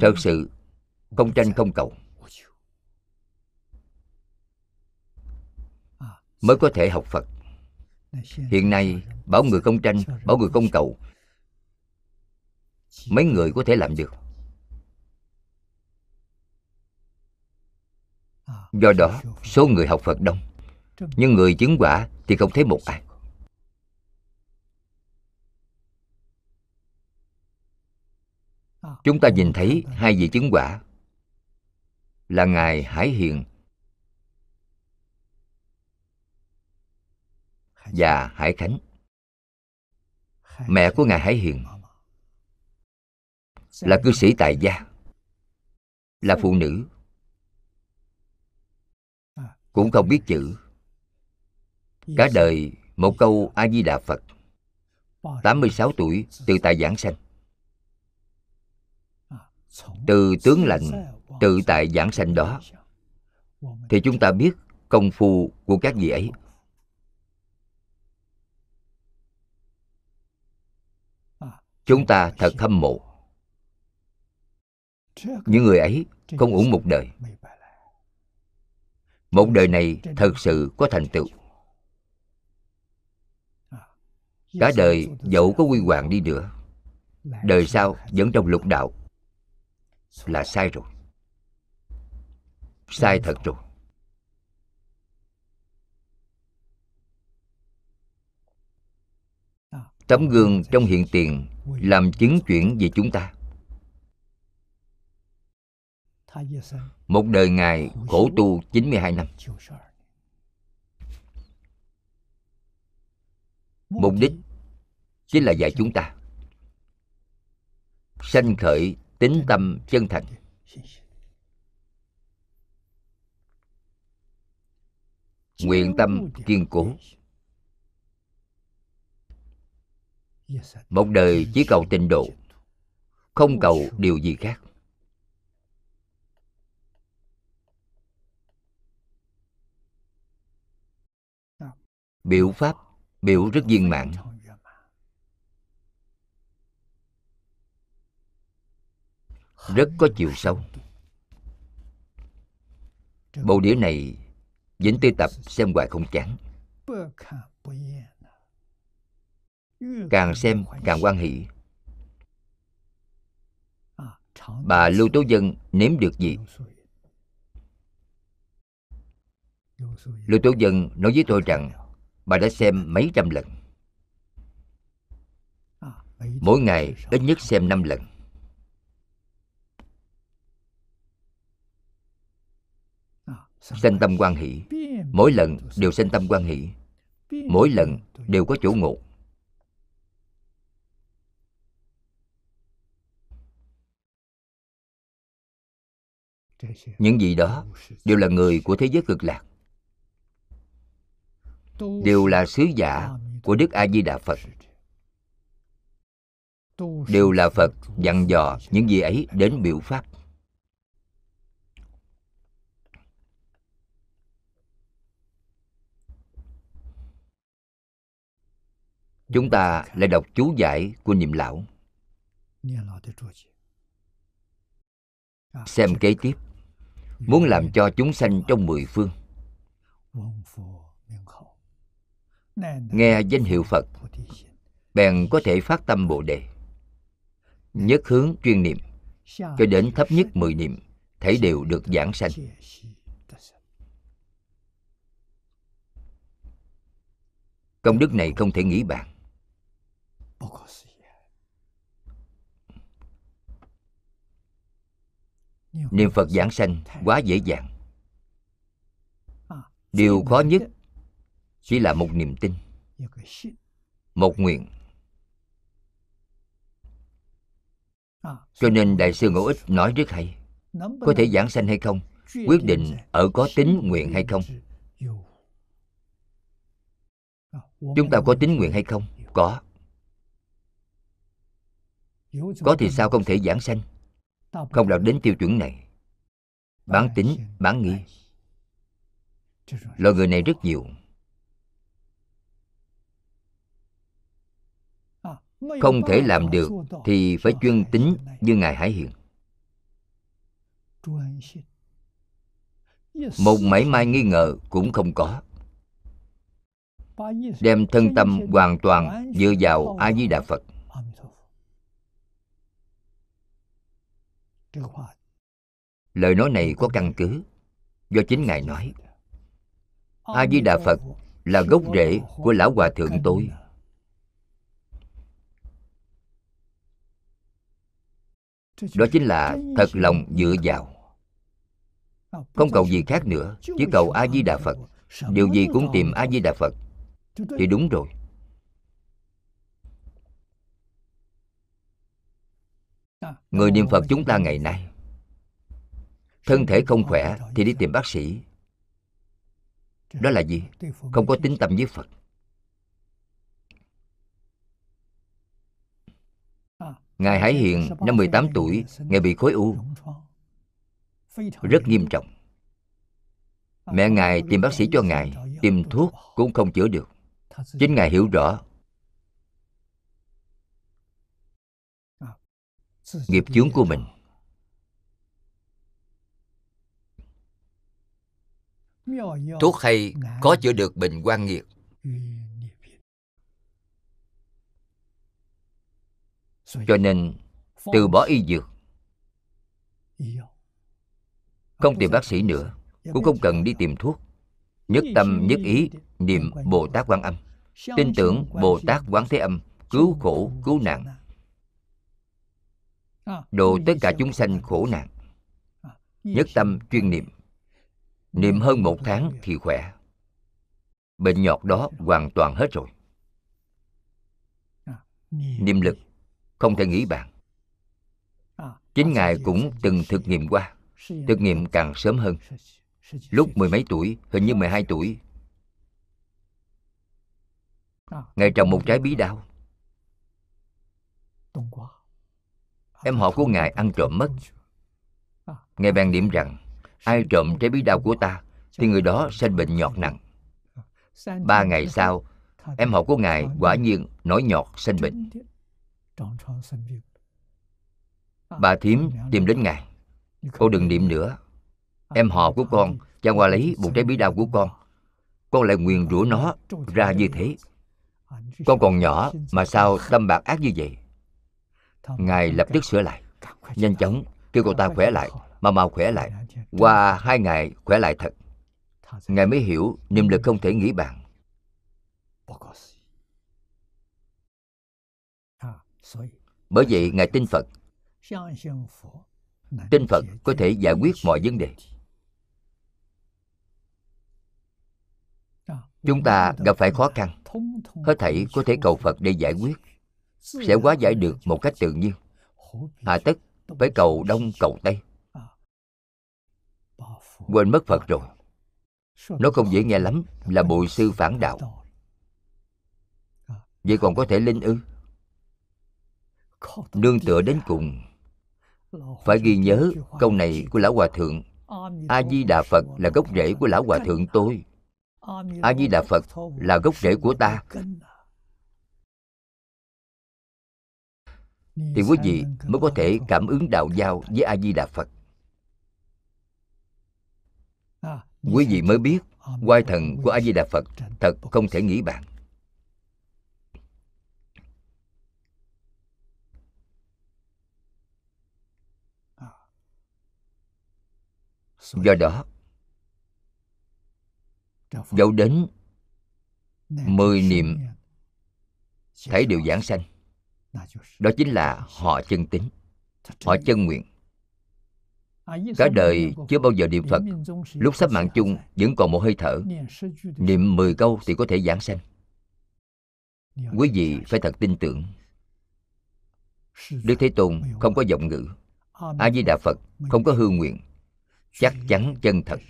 thật sự không tranh không cầu. Mới có thể học phật. Hiện nay bảo người không tranh bảo người không cầu mấy người có thể làm được. Do đó, số người học phật đông, nhưng người chứng quả thì không thấy một ai. Chúng ta nhìn thấy hai vị chứng quả là ngài hải hiền và hải khánh. Mẹ của ngài hải hiền là cư sĩ tại gia. Là phụ nữ. Cũng không biết chữ. Cả đời một câu a di đà phật 86 tuổi từ tại giảng sanh. Từ tướng lạnh tự tại giảng sanh đó, thì chúng ta biết công phu của các vị ấy. Chúng ta thật hâm mộ những người ấy không uổng một đời. một đời này thật sự có thành tựu. Cả đời dẫu có quy hoàng đi nữa đời sau vẫn trong lục đạo. Là sai rồi. Sai thật rồi. Tấm gương trong hiện tiền làm chứng chuyển về chúng ta một đời Ngài khổ tu 92 năm. Mục đích chính là dạy chúng ta Sanh khởi tính tâm chân thành. Nguyện tâm kiên cố. Một đời chỉ cầu tịnh độ, Không cầu điều gì khác. Biểu pháp, biểu rất viên mãn. Rất có chiều sâu. Bộ đĩa này, dính tư tập xem hoài không chán. Càng xem càng quan hỷ. Bà lưu tố dân nếm được gì? Lưu tố dân nói với tôi rằng bà đã xem mấy trăm lần. Mỗi ngày ít nhất xem năm lần. Sanh tâm quan hỷ. Mỗi lần đều sanh tâm quan hỷ. Mỗi lần đều có chỗ ngộ. Những gì đó đều là người của thế giới cực lạc đều là sứ giả của đức a di đà phật. Đều là phật dặn dò những gì ấy đến biểu pháp. Chúng ta lại đọc chú giải của niệm lão. Xem kế tiếp. Muốn làm cho chúng sanh trong mười phương nghe danh hiệu phật, bèn có thể phát tâm bồ đề. Nhất hướng chuyên niệm, cho đến thấp nhất mười niệm, thấy đều được giảng sanh. Công đức này không thể nghĩ bàn. Niệm phật giảng sanh quá dễ dàng. Điều khó nhất chỉ là một niềm tin. Một nguyện. Cho nên đại sư ngẫu ích nói rất hay. Có thể giảng sanh hay không? quyết định ở có tính nguyện hay không? chúng ta có tính nguyện hay không? Có. Có thì sao không thể giảng sanh? Không đạt đến tiêu chuẩn này. Bán tính bán nghi. Loại người này rất nhiều không thể làm được thì phải chuyên tính như ngài hải hiền. Một mảy may nghi ngờ cũng không có. Đem thân tâm hoàn toàn dựa vào a di đà phật. Lời nói này có căn cứ do chính ngài nói. A di đà phật là gốc rễ của lão hòa thượng tôi. Đó chính là thật lòng dựa vào. Không cầu gì khác nữa chỉ cầu a di đà phật điều gì cũng tìm a di đà phật thì đúng rồi. Người niệm phật chúng ta ngày nay thân thể không khỏe thì đi tìm bác sĩ. Đó là gì? Không có tính tâm với phật Ngài Hải Hiền năm 18 tuổi, Ngài bị khối u. Rất nghiêm trọng. Mẹ Ngài tìm bác sĩ cho Ngài Tìm thuốc cũng không chữa được. Chính Ngài hiểu rõ. Nghiệp chướng của mình. Thuốc hay có chữa được bệnh quan nghiệt. Cho nên từ bỏ y dược. Không tìm bác sĩ nữa cũng không cần đi tìm thuốc. Nhất tâm nhất ý niệm bồ tát quan âm. tin tưởng bồ tát quán thế âm cứu khổ cứu nạn. Độ tất cả chúng sanh khổ nạn. Nhất tâm chuyên niệm. Niệm hơn một tháng thì khỏe. Bệnh nhọt đó hoàn toàn hết rồi. Niệm lực không thể nghĩ bàn. Chính ngài cũng từng thực nghiệm qua. thực nghiệm càng sớm hơn. lúc mười mấy tuổi hình như mười hai tuổi. Ngài trồng một trái bí đao. Em họ của ngài ăn trộm mất. Ngài bèn niệm rằng ai trộm trái bí đao của ta thì người đó sanh bệnh nhọt nặng. ba ngày sau em họ của ngài quả nhiên nổi nhọt sanh bệnh bà thím tìm đến ngài. Cô đừng niệm nữa. Em họ của con cha qua lấy một trái bí đao của con. Con lại nguyền rủa nó ra như thế. con còn nhỏ mà sao tâm bạc ác như vậy? Ngài lập tức sửa lại nhanh chóng kêu cô ta khỏe lại mà mau khỏe lại. Qua hai ngày khỏe lại thật. Ngài mới hiểu niệm lực không thể nghĩ bàn bởi vậy ngài tin phật. Tin phật có thể giải quyết mọi vấn đề. Chúng ta gặp phải khó khăn. Hết thảy có thể cầu phật để giải quyết. Sẽ hóa giải được một cách tự nhiên. Hà tất phải cầu đông, cầu tây. Quên mất phật rồi. Nó không dễ nghe lắm, là bụi sư phản đạo. Vậy còn có thể linh ư? Nương tựa đến cùng. Phải ghi nhớ câu này của lão hòa thượng. A di đà phật là gốc rễ của lão hòa thượng tôi. a di đà phật là gốc rễ của ta. thì quý vị mới có thể cảm ứng đạo giao với a di đà phật. Quý vị mới biết oai thần của a di đà phật thật không thể nghĩ bàn do đó, dẫu đến mười niệm thấy đều giảng sanh, đó chính là họ chân tính họ chân nguyện. Cả đời chưa bao giờ niệm phật, lúc sắp mạng chung vẫn còn một hơi thở. Niệm mười câu thì có thể giảng sanh. Quý vị phải thật tin tưởng, đức thế tôn không có giọng ngữ. A di đà phật không có hư nguyện chắc chắn chân thật.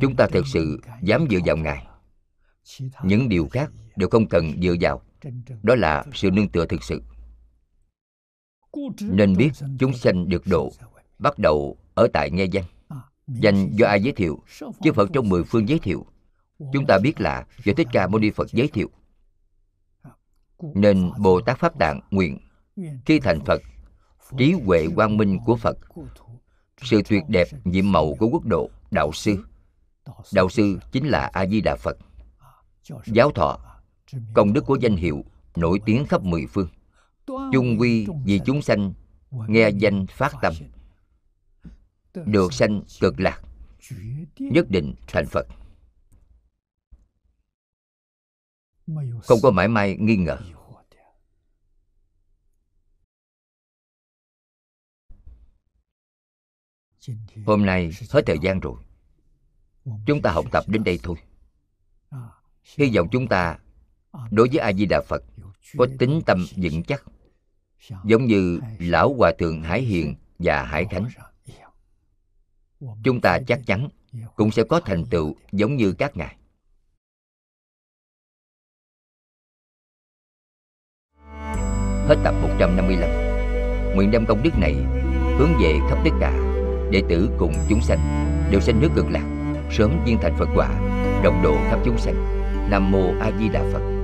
Chúng ta thực sự dám dựa vào ngài. Những điều khác đều không cần dựa vào. Đó là sự nương tựa thực sự. Nên biết chúng sanh được độ bắt đầu ở tại nghe danh danh do ai giới thiệu? Chứ phật trong mười phương giới thiệu. Chúng ta biết là do thích ca mâu ni phật giới thiệu. Nên bồ tát pháp tạng nguyện khi thành phật trí huệ quang minh của phật, sự tuyệt đẹp nhiệm màu của quốc độ, đạo sư. Đạo sư chính là a di đà phật. Giáo thọ, công đức của danh hiệu nổi tiếng khắp mười phương. Chung quy vì chúng sanh, nghe danh phát tâm, được sanh cực lạc, nhất định thành phật. Không có mãi may nghi ngờ hôm nay hết thời gian rồi. Chúng ta học tập đến đây thôi. Hy vọng chúng ta đối với a di đà phật có tính tâm vững chắc giống như lão hòa thượng hải hiền và hải khánh. chúng ta chắc chắn cũng sẽ có thành tựu giống như các ngài. Hết tập 155 Nguyện đem công đức này hướng về khắp tất cả đệ tử cùng chúng sanh đều sanh nước cực lạc, sớm viên thành Phật quả, đồng độ khắp chúng sanh. Nam mô A Di Đà Phật.